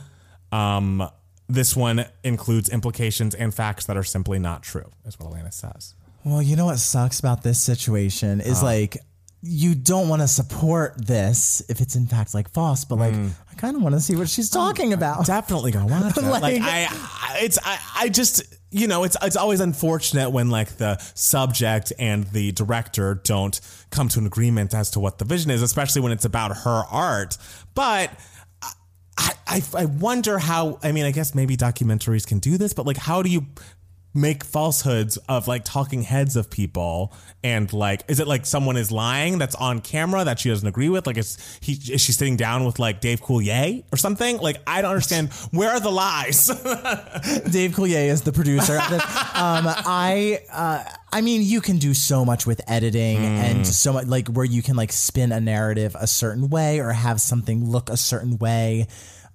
Speaker 1: Um, this one includes implications and facts that are simply not true, is what Alana says.
Speaker 2: Well, you know what sucks about this situation is like you don't want to support this if it's in fact like false, but like mm. I kind of want to see what she's talking about.
Speaker 1: definitely gonna watch it. like,
Speaker 2: Like-
Speaker 1: I, I, it's I, I just you know it's it's always unfortunate when like the subject and the director don't come to an agreement as to what the vision is, especially when it's about her art. But I, I, I wonder how. I mean, I guess maybe documentaries can do this, but like, how do you? Make falsehoods of like talking heads of people and like is it like someone is lying that's on camera that she doesn't agree with like is he is she sitting down with like Dave Coulier or something like I don't understand where are the lies
Speaker 2: Dave Coulier is the producer. of this. um, I, uh, I mean, you can do so much with editing and so much like where you can like spin a narrative a certain way or have something look a certain way.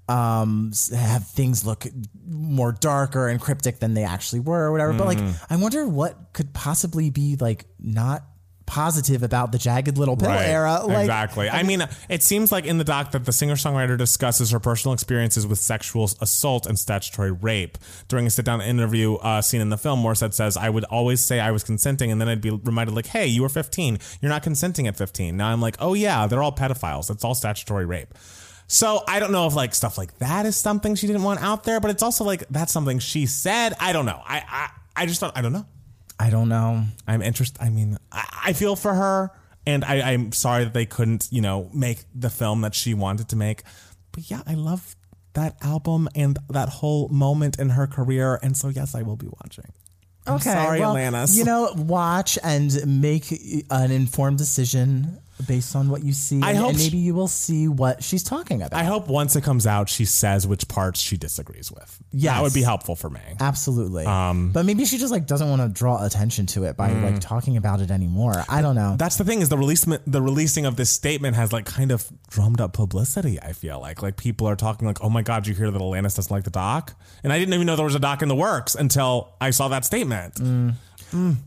Speaker 2: Um, have things look more darker and cryptic than they actually were or whatever. But like,
Speaker 1: Mm-hmm.
Speaker 2: I wonder what could possibly be like not positive about the jagged little pill era. Like,
Speaker 1: exactly. I mean, it seems like in the doc that the singer songwriter discusses her personal experiences with sexual assault and statutory rape during a sit down interview uh, scene in the film. Morissette says, "I would always say I was consenting, and then I'd be reminded, like, hey, you were 15. You're not consenting at 15. Now I'm like, oh yeah, they're all pedophiles. It's all statutory rape." So I don't know if like stuff like that is something she didn't want out there, but it's also like that's something she said. I don't know. I I, I just don't. I don't know.
Speaker 2: I don't know.
Speaker 1: I'm interested. I mean, I, I feel for her, and I, I'm sorry that they couldn't, you know, make the film that she wanted to make. But yeah, I love that album and that whole moment in her career, and so yes, I will be watching. I'm sorry,
Speaker 2: well,
Speaker 1: Alanis.
Speaker 2: You know, watch and make an informed decision based on what you see.
Speaker 1: I
Speaker 2: and,
Speaker 1: hope
Speaker 2: and maybe you will see what she's talking about.
Speaker 1: I hope once it comes out, she says which parts she disagrees with.
Speaker 2: Yes.
Speaker 1: that would be helpful for me.
Speaker 2: Absolutely.
Speaker 1: Um,
Speaker 2: but maybe she just like doesn't want to draw attention to it by
Speaker 1: Mm.
Speaker 2: like talking about it anymore. I don't know.
Speaker 1: That's the thing is the release the releasing of this statement has like kind of drummed up publicity. I feel like like people are talking like, oh my god, you hear that Alanis doesn't like the doc, and I didn't even know there was a doc in the works until I saw that statement.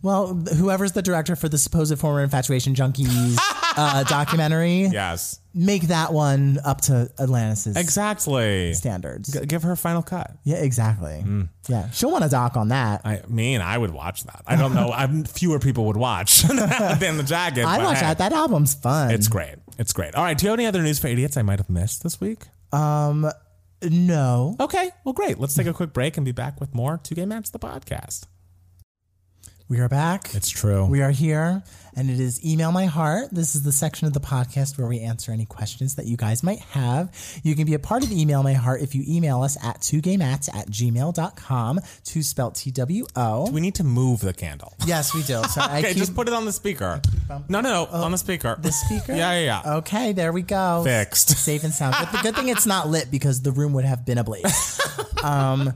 Speaker 2: Well, whoever's the director for the supposed former infatuation junkies uh, documentary,
Speaker 1: Yes,
Speaker 2: make that one up to Atlantis's
Speaker 1: exactly.
Speaker 2: standards.
Speaker 1: G- give her a final cut.
Speaker 2: Yeah, exactly. Yeah, she'll want a doc on that.
Speaker 1: I mean, I would watch that. I don't know. I'm, fewer people would watch than the jacket.
Speaker 2: I watch
Speaker 1: hey,
Speaker 2: that. That album's fun.
Speaker 1: It's great. It's great. All right. Do you have any other news for idiots I might have missed this week?
Speaker 2: Um, no.
Speaker 1: Okay. Well, great. Let's take a quick break and be back with more Two Gay Mats the podcast.
Speaker 2: We are back.
Speaker 1: It's true.
Speaker 2: We are here, and it is Email My Heart. This is the section of the podcast where we answer any questions that you guys might have. You can be a part of Email My Heart if you email us at twogaymats at gmail.com, two spelled T W O.
Speaker 1: we need to move the candle.
Speaker 2: Yes, we do. So I
Speaker 1: Okay,
Speaker 2: keep
Speaker 1: just put it on the speaker. No, no, no, on the speaker.
Speaker 2: the speaker.
Speaker 1: Yeah, yeah, yeah.
Speaker 2: Okay, there we go.
Speaker 1: Fixed.
Speaker 2: Safe and sound. But the good thing it's not lit because the room would have been ablaze. um,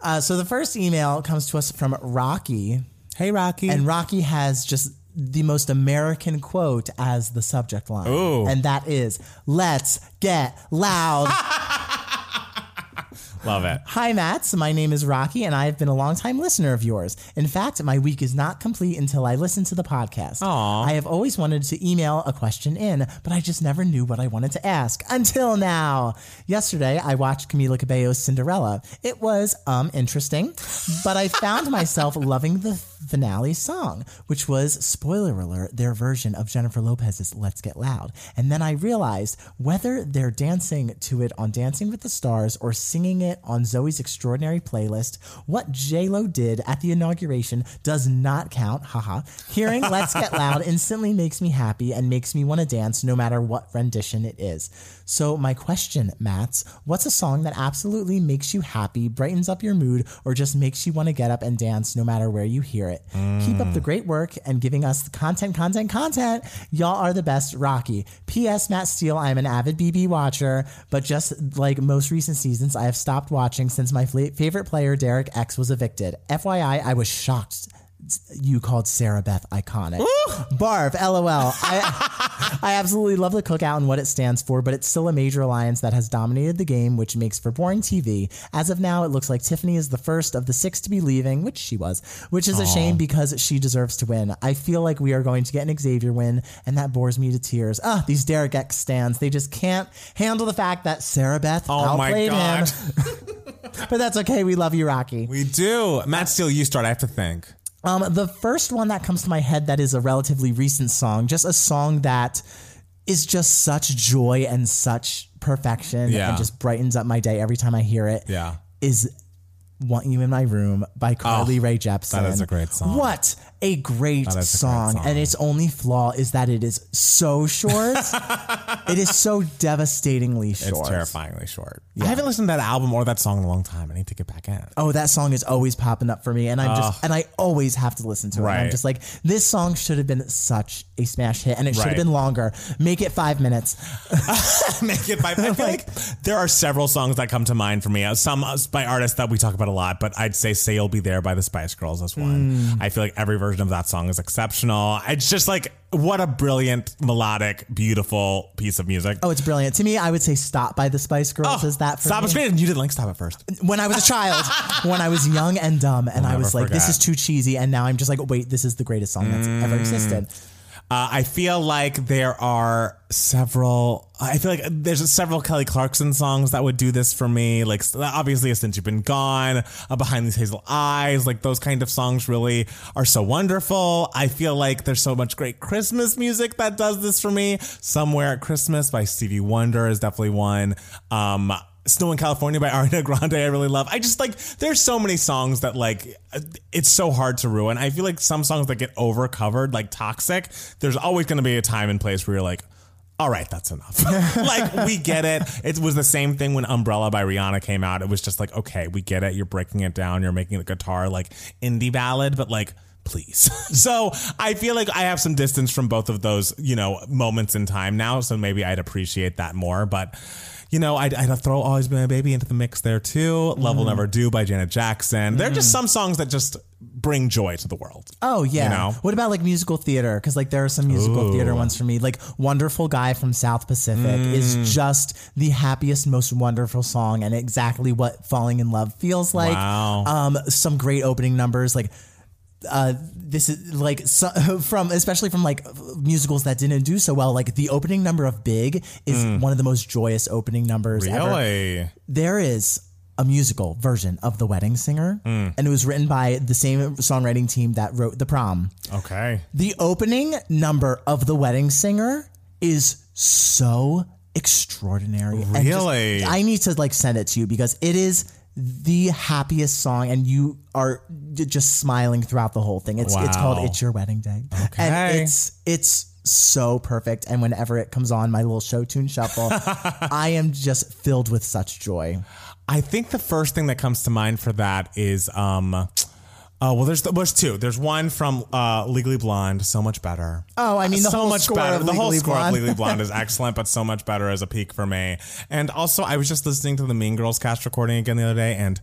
Speaker 2: uh, so the first email comes to us from Rocky.
Speaker 1: Hey, Rocky.
Speaker 2: And Rocky has just the most American quote as the subject line.
Speaker 1: Ooh.
Speaker 2: And that is, let's get loud.
Speaker 1: Love it.
Speaker 2: Hi, Mats. My name is Rocky, and I have been a longtime listener of yours. In fact, my week is not complete until I listen to the podcast.
Speaker 1: Aw.
Speaker 2: I have always wanted to email a question in, but I just never knew what I wanted to ask until now. Yesterday, I watched Camila Cabello's Cinderella. It was um interesting, but I found myself loving the finale song, which was spoiler alert, their version of Jennifer Lopez's "Let's Get Loud." And then I realized whether they're dancing to it on Dancing with the Stars or singing it on Zoe's Extraordinary Playlist, what J Lo did at the inauguration does not count. Haha. Hearing "Let's Get Loud" instantly makes me happy and makes me want to dance, no matter what rendition it is. So my question, Mats, what's a song that absolutely makes you happy, brightens up your mood, or just makes you want to get up and dance no matter where you hear it? Keep up the great work and giving us the content, content, content. Y'all are the best, Rocky. P.S. Matt Steele, I'm an avid BB watcher, but just like most recent seasons, I have stopped watching since my favorite player, Derek X, was evicted. FYI, I was shocked you called Sarah Beth iconic. Barf! lol. I, I absolutely love the cookout and what it stands for, but it's still a major alliance that has dominated the game, which makes for boring TV. As of now, it looks like Tiffany is the first of the six to be leaving, which she was, which is a shame because she deserves to win. I feel like we are going to get an Xavier win, and that bores me to tears. Ah, these Derek X stands, they just can't handle the fact that Sarah Beth
Speaker 1: Oh my
Speaker 2: outplayed
Speaker 1: God.
Speaker 2: him. but that's okay. We love you, Rocky.
Speaker 1: We do. Matt Steele, you start. I have to think.
Speaker 2: Um, the first one that comes to my head that is a relatively recent song, just a song that is just such joy and such perfection
Speaker 1: Yeah.
Speaker 2: and just brightens up my day every time I hear it.
Speaker 1: Yeah.
Speaker 2: Is Want You in My Room by Carly Rae Jepsen.
Speaker 1: Oh, that is a great song.
Speaker 2: What a great,
Speaker 1: is a great
Speaker 2: song.
Speaker 1: song.
Speaker 2: And its only flaw is that it is so short. it is so devastatingly short.
Speaker 1: It's terrifyingly short. I haven't listened to that album or that song in a long time. I need to get back in.
Speaker 2: Oh, that song is always popping up for me, and I'm just and I always have to listen to it. I'm just like, this song should have been such a smash hit, and it should have been longer. Make it five minutes.
Speaker 1: Make it. I feel like there are several songs that come to mind for me. Uh, Some uh, by artists that we talk about a lot, but I'd say "Say You'll Be There" by the Spice Girls is one. I feel like every version version of that song is exceptional. It's just like what a brilliant, melodic, beautiful piece of music.
Speaker 2: Oh, it's brilliant. To me, I would say Stop by the Spice Girls oh, is that for
Speaker 1: Stop
Speaker 2: me.
Speaker 1: great, and you didn't like Stop at first.
Speaker 2: When I was a child, when I was young and dumb, and I was like, this is too cheesy. And now I'm just like, wait, this is the greatest song that's ever mm. existed.
Speaker 1: Uh, I feel like there are several. I feel like there's several Kelly Clarkson songs that would do this for me. Like obviously, since you've been gone, uh, behind these hazel eyes, like those kind of songs really are so wonderful. I feel like there's so much great Christmas music that does this for me. Someday at Christmas by Stevie Wonder is definitely one. Um, Snow in California by Ariana Grande, I really love. I just like, there's so many songs that like, it's so hard to ruin. I feel like some songs that get over covered, like Toxic, there's always going to be a time and place where you're like, all right, that's enough. like, we get it. It was the same thing when Umbrella by Rihanna came out. It was just like, okay, we get it. You're breaking it down. You're making the guitar like indie ballad, but like, please. so I feel like I have some distance from both of those, you know, moments in time now. So maybe I'd appreciate that more. But you know, I'd, I'd throw Always Be My Baby into the mix there too. Love Will Never Do by Janet Jackson. They're just some songs that just bring joy to the world.
Speaker 2: Oh yeah.
Speaker 1: You know?
Speaker 2: What about like musical theater? Because like there are some musical theater ones for me. Like "Wonderful Guy" from South Pacific
Speaker 1: Mm.
Speaker 2: is just the happiest, most wonderful song, and exactly what falling in love feels like.
Speaker 1: Wow.
Speaker 2: Um, some great opening numbers like. Uh, this is like so, from especially from like musicals that didn't do so well. Like the opening number of Big is one of the most joyous opening numbers ever
Speaker 1: Mm. Really?
Speaker 2: there is a musical version of The Wedding Singer, and it was written by the same songwriting team that wrote The Prom.
Speaker 1: Okay.
Speaker 2: The opening number of The Wedding Singer is so extraordinary. and just-
Speaker 1: Really?
Speaker 2: I need to like send it to you because it is the happiest song and you are just smiling throughout the whole thing. It's it's called It's Your Wedding Day.
Speaker 1: Okay.
Speaker 2: And it's it's so perfect and whenever it comes on my little show tune shuffle, I am just filled with such joy.
Speaker 1: I think the first thing that comes to mind for that is um Oh well, there's there's two. There's one from uh, Legally Blonde, so much better.
Speaker 2: Oh, I mean, the
Speaker 1: so
Speaker 2: whole
Speaker 1: much
Speaker 2: score
Speaker 1: better.
Speaker 2: of
Speaker 1: the whole
Speaker 2: Legally
Speaker 1: score
Speaker 2: Blonde.
Speaker 1: of Legally Blonde is excellent, but so much better as a peak for me. And also, I was just listening to the Mean Girls cast recording again the other day, and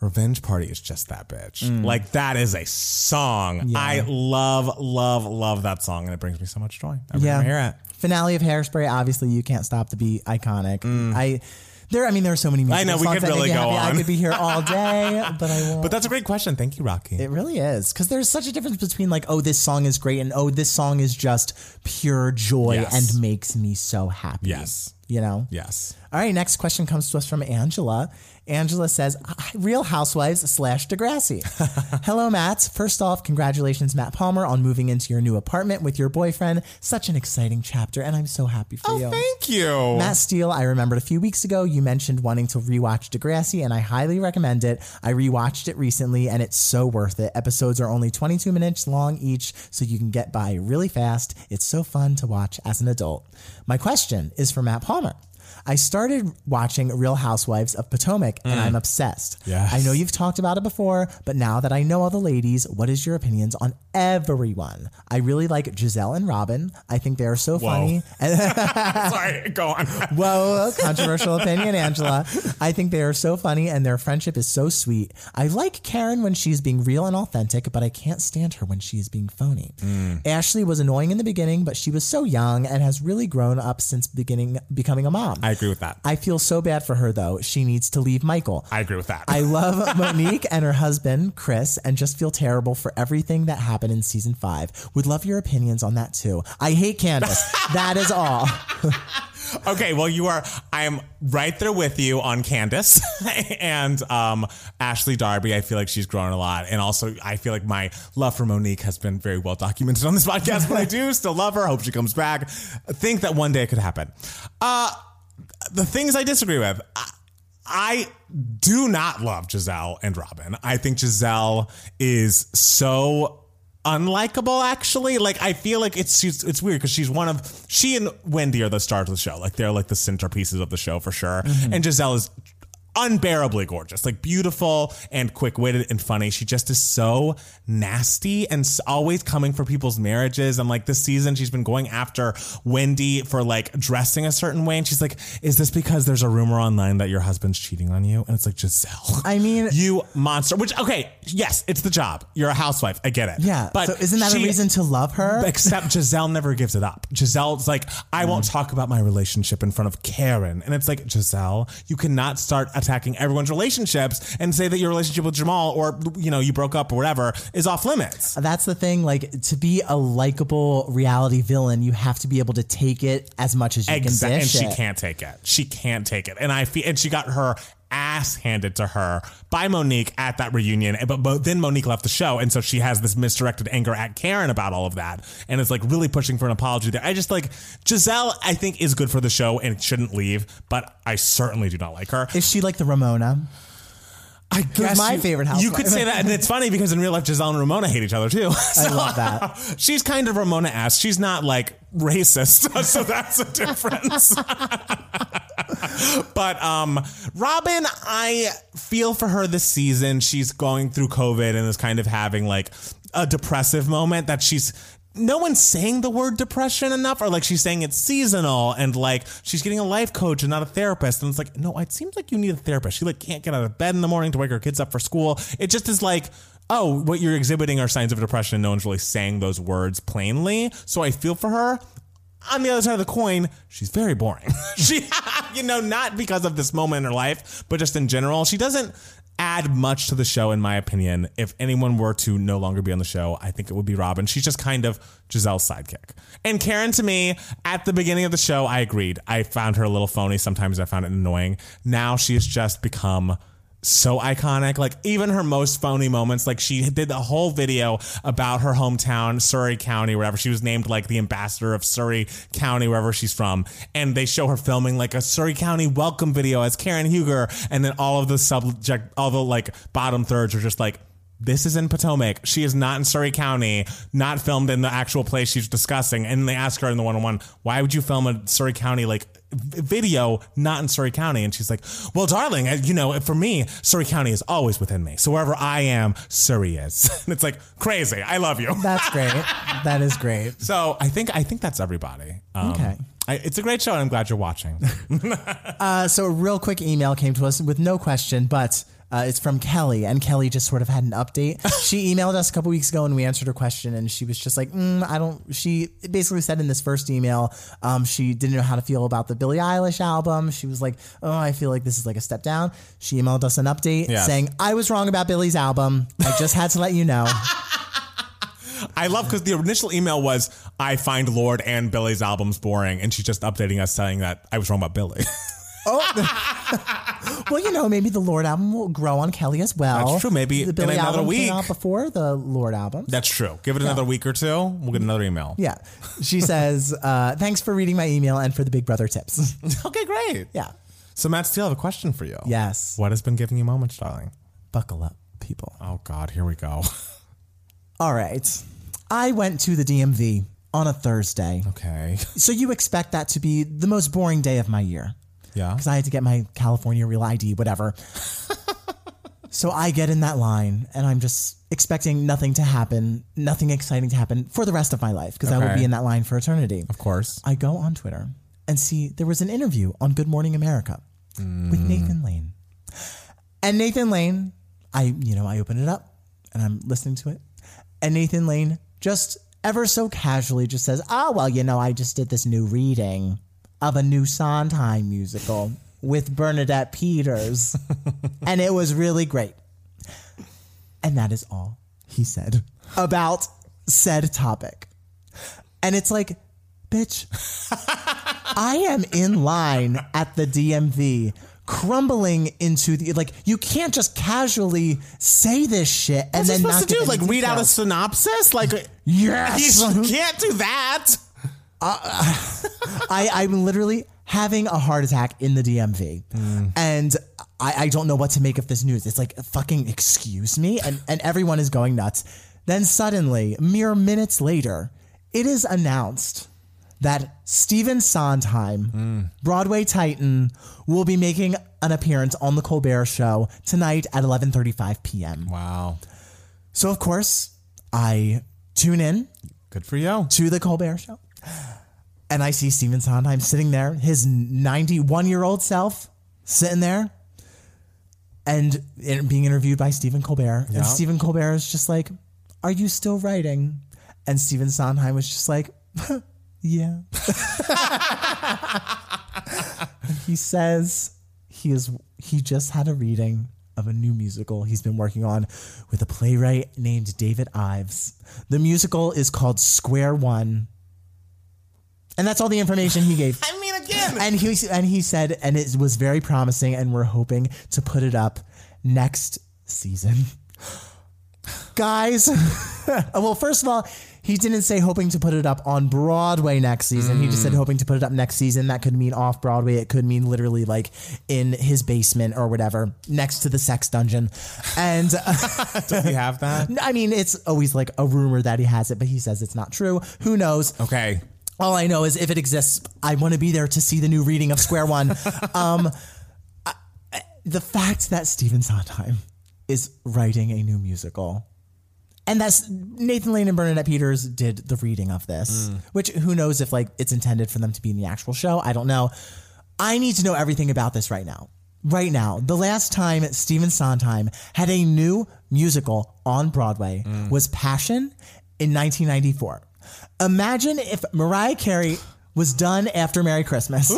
Speaker 1: Revenge Party is just that bitch.
Speaker 2: Mm.
Speaker 1: Like that is a song. I love, love, love that song, and it brings me so much joy every time I hear it.
Speaker 2: Finale of Hairspray. Obviously, you can't stop to be iconic. I there. I mean, there are so many. Musical
Speaker 1: Mm. I know, we could really go
Speaker 2: happy. I could be here all day, but I won't.
Speaker 1: But that's a great question. Thank you, Rocky.
Speaker 2: It really is because there's such a difference between like, oh, this song is great, and oh, this song is just pure joy
Speaker 1: Yes.
Speaker 2: and makes me so happy.
Speaker 1: Yes.
Speaker 2: You know.
Speaker 1: yes.
Speaker 2: All right, next question comes to us from Angela. Angela says, Real Housewives slash Degrassi. Hello, Matt. First off, congratulations, Matt Palmer, on moving into your new apartment with your boyfriend. Such an exciting chapter, and I'm so happy for oh, you.
Speaker 1: Oh, thank you.
Speaker 2: Matt Steele, I remembered a few weeks ago you mentioned wanting to rewatch Degrassi, and I highly recommend it. I rewatched it recently, and it's so worth it. Episodes are only 22 minutes long each, so you can get by really fast. It's so fun to watch as an adult. My question is for Matt Palmer summer I started watching Real Housewives of Potomac and I'm mm. obsessed.
Speaker 1: Yes.
Speaker 2: I know you've talked about it before, but now that I know all the ladies, what is your opinions on everyone? I really like Gizelle and Robyn. I think they are so funny.
Speaker 1: Sorry, go on.
Speaker 2: Whoa, controversial opinion, Angela. I think they are so funny and their friendship is so sweet. I like Karen when she's being real and authentic, but I can't stand her when she is being phony. Mm. Ashley was annoying in the beginning, but she was so young and has really grown up since beginning becoming a mom.
Speaker 1: I agree with that.
Speaker 2: I feel so bad for her though. She needs to leave Michael.
Speaker 1: I agree with that.
Speaker 2: I love Monique and her husband, Chris, and just feel terrible for everything that happened in season five. Would love your opinions on that too. I hate Candace. that is all.
Speaker 1: Okay, well, you are. I am right there with you on Candace and um, Ashley Darby. I feel like she's grown a lot, and also I feel like my love for Monique has been very well documented on this podcast. But I do still love her. Hope she comes back. I think that one day it could happen. Uh, the things I disagree with. I, I do not love Gizelle and Robyn. I think Gizelle is so unlikable actually like i feel like it's she's, it's weird because she's one of she and wendy are the stars of the show like they're like the centerpieces of the show for sure mm-hmm. and gizelle is unbearably gorgeous, like beautiful and quick witted and funny. She just is so nasty and always coming for people's marriages. And like this season, she's been going after Wendy for like dressing a certain way. And she's like, Is this because there's a rumor online that your husband's cheating on you? And it's like, Gizelle.
Speaker 2: I mean-
Speaker 1: you monster. Which, okay, yes, it's the job. You're a housewife. I get it.
Speaker 2: Yeah.
Speaker 1: But
Speaker 2: so isn't that
Speaker 1: she-
Speaker 2: a reason to love her?
Speaker 1: Except Gizelle never gives it up. Gizelle's like, I won't mm. talk about my relationship in front of Karen. And it's like, Gizelle, you cannot start attacking everyone's relationships and say that your relationship with Jamal or, you know, you broke up or whatever is off limits.
Speaker 2: That's the thing. Like to be a likable reality villain, you have to be able to take it as much as you
Speaker 1: Exactly.
Speaker 2: can
Speaker 1: And
Speaker 2: dish
Speaker 1: she
Speaker 2: it.
Speaker 1: can't take it. She can't take it. And I feel, and she got her ass handed to her by Monique at that reunion. But, but then Monique left the show. And so she has this misdirected anger at Karen about all of that. And it's like really pushing for an apology there. I just like Gizelle, I think is good for the show and shouldn't leave, but I certainly do not like her.
Speaker 2: Is she like the Ramona?
Speaker 1: I guess
Speaker 2: my
Speaker 1: you-
Speaker 2: favorite
Speaker 1: You could say that, and it's funny because in real life, Gizelle and Ramona hate each other too.
Speaker 2: I love that.
Speaker 1: She's kind of Ramona ass. She's not like racist, so that's a difference. but um, Robyn, I feel for her this season. She's going through COVID and is kind of having like a depressive moment that she's. No one's saying the word depression enough, or like she's saying it's seasonal, and like she's getting a life coach and not a therapist. And it's like, no, it seems like you need a therapist. She like can't get out of bed in the morning to wake her kids up for school. It just is like, oh, what you're exhibiting are signs of depression. No one's really saying those words plainly. So I feel for her. On the other side of the coin, she's very boring. she, you know, not because of this moment in her life, but just in general. She doesn't add much to the show, in my opinion. If anyone were to no longer be on the show, I think it would be Robyn. She's just kind of Gizelle's sidekick. And Karen, to me, at the beginning of the show, I agreed. I found her a little phony. Sometimes I found it annoying. Now she has just become so iconic. Like even her most phony moments, like she did the whole video about her hometown, Surry County, wherever she was named like the ambassador of Surry County, wherever she's from. And they show her filming like a Surry County welcome video as Karen Huger. And then all of the subject, all the like bottom thirds are just like, this is in Potomac. She is not in Surry County, not filmed in the actual place she's discussing. And they ask her in the one on one, why would you film a Surry County like video not in Surry County? And she's like, well, darling, you know, for me, Surry County is always within me. So wherever I am, Surry is. and it's like crazy. I love you.
Speaker 2: That's great. that is great.
Speaker 1: So I think I think that's everybody. Um,
Speaker 2: Okay.
Speaker 1: I, it's a great show, and I'm glad you're watching.
Speaker 2: Uh, so a real quick email came to us with no question, but uh, it's from Kelly, and Kelly just sort of had an update. she emailed us a couple weeks ago, and we answered her question, and she was just like, mm, "I don't." She basically said in this first email, um, she didn't know how to feel about the Billie Eilish album. She was like, "Oh, I feel like this is like a step down." She emailed us an update
Speaker 1: Yes.
Speaker 2: saying, "I was wrong about Billie's album. I just had to let you know."
Speaker 1: I love because the initial email was, "I find Lorde and Billie's albums boring," and she's just updating us saying that I was wrong about Billie.
Speaker 2: well, you know, maybe the Lorde album will grow on Kelly as well.
Speaker 1: That's true. Maybe
Speaker 2: the
Speaker 1: in another
Speaker 2: album
Speaker 1: week.
Speaker 2: came out before the Lorde album.
Speaker 1: That's true. Give it another week or two. We'll get another email.
Speaker 2: Yeah. She says, uh, thanks for reading my email and for the Big Brother tips.
Speaker 1: Okay, great.
Speaker 2: yeah.
Speaker 1: So Matt Steele, I have a question for you.
Speaker 2: Yes.
Speaker 1: What has been giving you moments, darling?
Speaker 2: Buckle up, people.
Speaker 1: Oh God, here we go.
Speaker 2: All right. I went to the DMV on a Thursday.
Speaker 1: Okay.
Speaker 2: So you expect that to be the most boring day of my year
Speaker 1: Yeah.
Speaker 2: because I had to get my California Real ID, whatever. so I get in that line and I'm just expecting nothing to happen, nothing exciting to happen for the rest of my life because I will be in that line for eternity.
Speaker 1: Of course.
Speaker 2: I go on Twitter and see there was an interview on Good Morning America with mm. Nathan Lane. And Nathan Lane, I you know, I open it up and I'm listening to it. And Nathan Lane just ever so casually just says, "Oh, well, you know, I just did this new reading of a new Sondheim musical with Bernadette Peters, and it was really great." And that is all he said about said topic. And it's like, bitch, I am in line at the DMV crumbling into the like you can't just casually say this shit and
Speaker 1: What's he
Speaker 2: then
Speaker 1: supposed
Speaker 2: not
Speaker 1: to do? Like read out a synopsis? Like
Speaker 2: yes
Speaker 1: you can't do that.
Speaker 2: Uh, I, I'm literally having a heart attack in the DMV, mm. and I, I don't know what to make of this news. It's like fucking excuse me, and and everyone is going nuts. Then suddenly, mere minutes later, it is announced that Stephen Sondheim, mm. Broadway Titan, will be making an appearance on the Colbert Show tonight at 11:35 p.m.
Speaker 1: Wow.
Speaker 2: So of course, I tune in
Speaker 1: Good for you.
Speaker 2: to the Colbert Show, and I see Stephen Sondheim sitting there, his 91 year old self sitting there, and being interviewed by Stephen Colbert. And Stephen Colbert is just like, "Are you still writing?" And Stephen Sondheim was just like, "Yeah." He says he is he just had a reading of a new musical he's been working on with a playwright named David Ives. The musical is called Square One. And that's all the information he gave.
Speaker 1: I mean, again.
Speaker 2: And he and he said and it was very promising and we're hoping to put it up next season. Guys, well, first of all, he didn't say hoping to put it up on Broadway next season. He just said mm. hoping to put it up next season. That could mean off Broadway. It could mean literally like in his basement or whatever, next to the sex dungeon. And
Speaker 1: he have that?
Speaker 2: I mean, it's always like a rumor that he has it, but he says it's not true. Who knows?
Speaker 1: Okay.
Speaker 2: All I know is if it exists, I want to be there to see the new reading of Square One. um, I- the fact that Stephen Sondheim is writing a new musical, and that's Nathan Lane and Bernadette Peters did the reading of this, which who knows if like it's intended for them to be in the actual show. I don't know. I need to know everything about this right now. Right now, the last time Stephen Sondheim had a new musical on Broadway was Passion in 1994. Imagine if Mariah Carey was done after Merry Christmas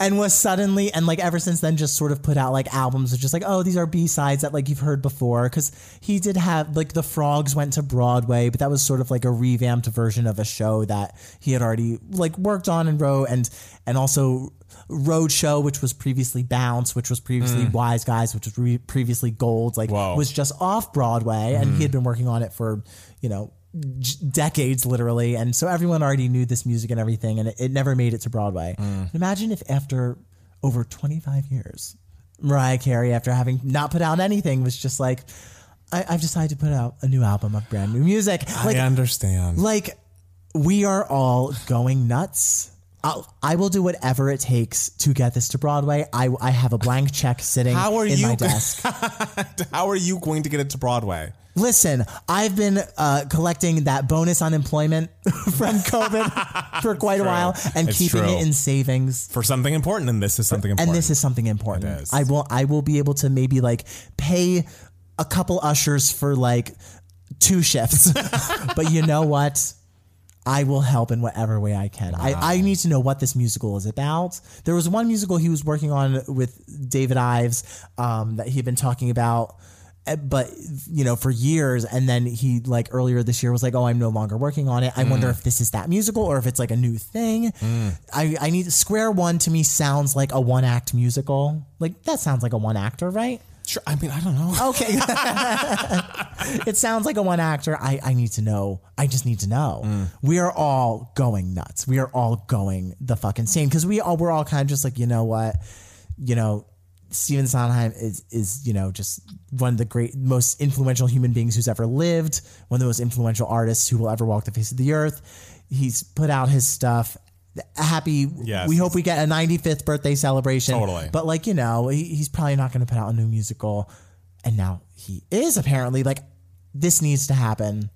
Speaker 2: and was suddenly and like ever since then just sort of put out like albums of just like oh these are b-sides that like you've heard before. Because he did have like the frogs went to broadway but that was sort of like a revamped version of a show that he had already like worked on and wrote and and also Roadshow, which was previously Bounce, which was previously mm. Wise Guys, which was re- previously Gold, like
Speaker 1: Whoa.
Speaker 2: was just off Broadway, and he mm-hmm. had been working on it for you know decades, literally, and so everyone already knew this music and everything, and it, it never made it to Broadway. Mm. Imagine if after over twenty five years, Mariah Carey, after having not put out anything, was just like, I, I've decided to put out a new album of brand new music, like
Speaker 1: I understand.
Speaker 2: like we are all going nuts. I'll, I will do whatever it takes to get this to Broadway. I, I have a blank check sitting
Speaker 1: How are
Speaker 2: in
Speaker 1: you
Speaker 2: my desk.
Speaker 1: How are you going to get it to Broadway?
Speaker 2: Listen, I've been uh, collecting that bonus unemployment from COVID for quite a while and
Speaker 1: It's
Speaker 2: keeping
Speaker 1: true.
Speaker 2: it in savings.
Speaker 1: For something important, and this is something important.
Speaker 2: And this is something important.
Speaker 1: Is.
Speaker 2: I will I will be able to maybe like pay a couple ushers for like two shifts. but you know what? I will help in whatever way I can. I, I need to know what this musical is about. There was one musical he was working on with David Ives um, that he had been talking about, Eh, but you know for years, and then he like earlier this year was like, "Oh, I'm no longer working on it." I wonder mm. if this is that musical or if it's like a new thing. Mm. I, I need Square One to me sounds like a one act musical. Like that sounds like a one actor, right?
Speaker 1: Sure. I mean, I don't know.
Speaker 2: Okay. it sounds like a one actor. I, I need to know. I just need to know. Mm. We are all going nuts. We are all going the fucking same because we all we're all kind of just like you know what, you know, Stephen Sondheim is is you know just one of the great most influential human beings who's ever lived. One of the most influential artists who will ever walk the face of the earth. He's put out his stuff. Happy.
Speaker 1: Yes.
Speaker 2: We hope we get a 95th birthday celebration.
Speaker 1: Totally.
Speaker 2: But like you know, he, he's probably not going to put out a new musical, and now he is apparently like this needs to happen.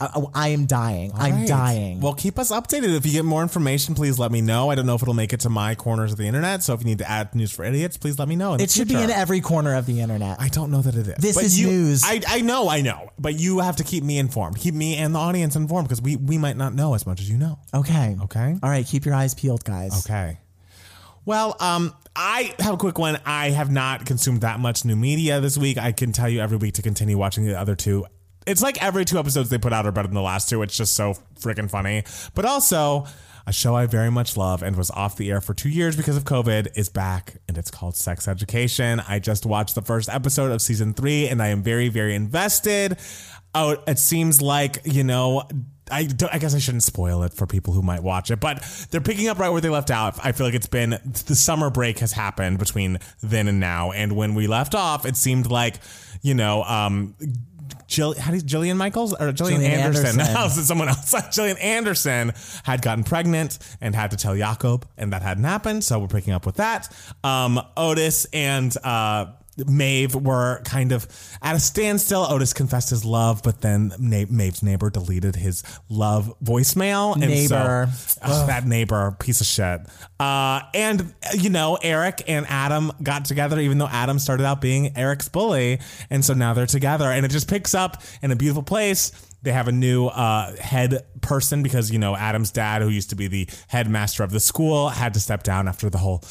Speaker 2: I, I- am dying. I'm
Speaker 1: Right.
Speaker 2: dying.
Speaker 1: Well, keep us updated. If you get more information, please let me know. I don't know if it'll make it to my corners of the internet. So if you need to add news for idiots, please let me know.
Speaker 2: it should be in every corner of the internet.
Speaker 1: I don't know that it is.
Speaker 2: This
Speaker 1: But
Speaker 2: is
Speaker 1: you-
Speaker 2: news.
Speaker 1: I, I know, I know. But you have to keep me informed. Keep me and the audience informed because we, we might not know as much as you know.
Speaker 2: okay.
Speaker 1: Okay.
Speaker 2: All right. Keep your eyes peeled, guys.
Speaker 1: Okay. Well, um, I have a quick one. I have not consumed that much new media this week. I can tell you every week to continue watching the other two. It's like every two episodes they put out are better than the last two. It's just so freaking funny. But also, a show I very much love and was off the air for two years because of COVID is back, and it's called Sex Education. I just watched the first episode of season three, and I am very, very invested. Oh, it seems like you know I, I guess I shouldn't spoil it for people who might watch it, but they're picking up right where they left out. I feel like it's been the summer break has happened between then and now, and when we left off, it seemed like you know um, Jill, how you, Jillian Michaels or Gillian,
Speaker 2: Gillian
Speaker 1: Anderson?
Speaker 2: Anderson.
Speaker 1: I someone else. Gillian Anderson had gotten pregnant and had to tell Jakob, and that hadn't happened. So we're picking up with that. Um, Otis and uh, Maeve were kind of at a standstill. Otis confessed his love, but then Na- Maeve's neighbor deleted his love voicemail. And
Speaker 2: Neighbor.
Speaker 1: So, ugh, that neighbor, piece of shit. Uh, and, you know, Eric and Adam got together, even though Adam started out being Eric's bully. And so now they're together, and it just picks up in a beautiful place. They have a new uh, head person because, you know, Adam's dad, who used to be the headmaster of the school, had to step down after the whole,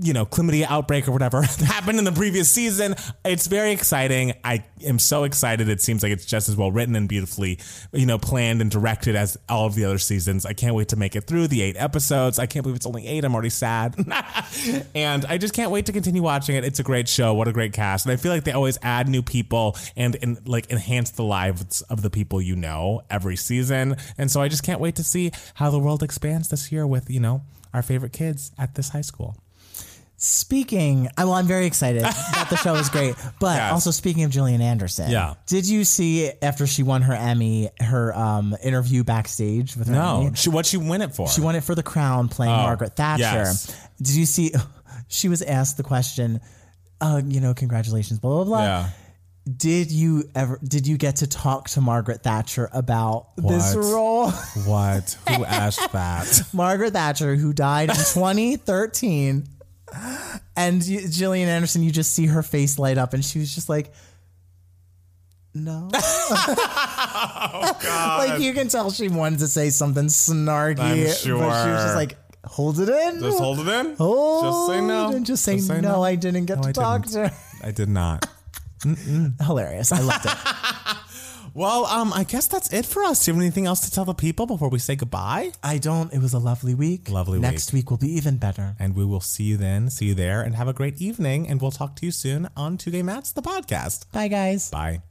Speaker 1: you know, chlamydia outbreak or whatever happened in the previous season. It's very exciting. I am so excited. It seems like it's just as well written and beautifully, you know, planned and directed as all of the other seasons. I can't wait to make it through the eight episodes. I can't believe it's only eight. I'm already sad. and I just can't wait to continue watching it. It's a great show. What a great cast. And I feel like they always add new people and, and like enhance the lives of the people you know every season. And so I just can't wait to see how the world expands this year with, you know, our favorite kids at this high school.
Speaker 2: Speaking, I- well, I'm very excited that the show is great. But
Speaker 1: Yes.
Speaker 2: also speaking of Gillian Anderson,
Speaker 1: Yeah.
Speaker 2: Did you see after she won her Emmy, her um, interview backstage with her
Speaker 1: No,
Speaker 2: Emmy?
Speaker 1: she, what'd she win it for?
Speaker 2: She won it for The Crown, playing Margaret Thatcher.
Speaker 1: yes.
Speaker 2: Did you see? She was asked the question, uh, you know, congratulations, blah blah blah.
Speaker 1: yeah.
Speaker 2: Did you ever? Did you get to talk to Margaret Thatcher about this role?
Speaker 1: What? Who asked that?
Speaker 2: Margaret Thatcher, who died in 2013. And you- Gillian Anderson, you just see her face light up, and she was just like, "No."
Speaker 1: oh, God.
Speaker 2: like you can tell she wanted to say something snarky,
Speaker 1: I'm
Speaker 2: but she was just like, "Hold it in,
Speaker 1: Just hold it in.
Speaker 2: hold
Speaker 1: Just say no.
Speaker 2: it in. Just say, no, I didn't get
Speaker 1: No,
Speaker 2: to
Speaker 1: I
Speaker 2: talk
Speaker 1: didn't.
Speaker 2: to her."
Speaker 1: I did not.
Speaker 2: Hilarious! I loved it.
Speaker 1: Well, um, I guess that's it for us. Do you have anything else to tell the people before we say goodbye?
Speaker 2: I don't. It was a lovely week.
Speaker 1: Lovely week.
Speaker 2: Next week will be even better.
Speaker 1: And we will see you then. See you there, and have a great evening. And we'll talk to you soon on Two Gay Mats, the podcast.
Speaker 2: Bye, guys.
Speaker 1: Bye.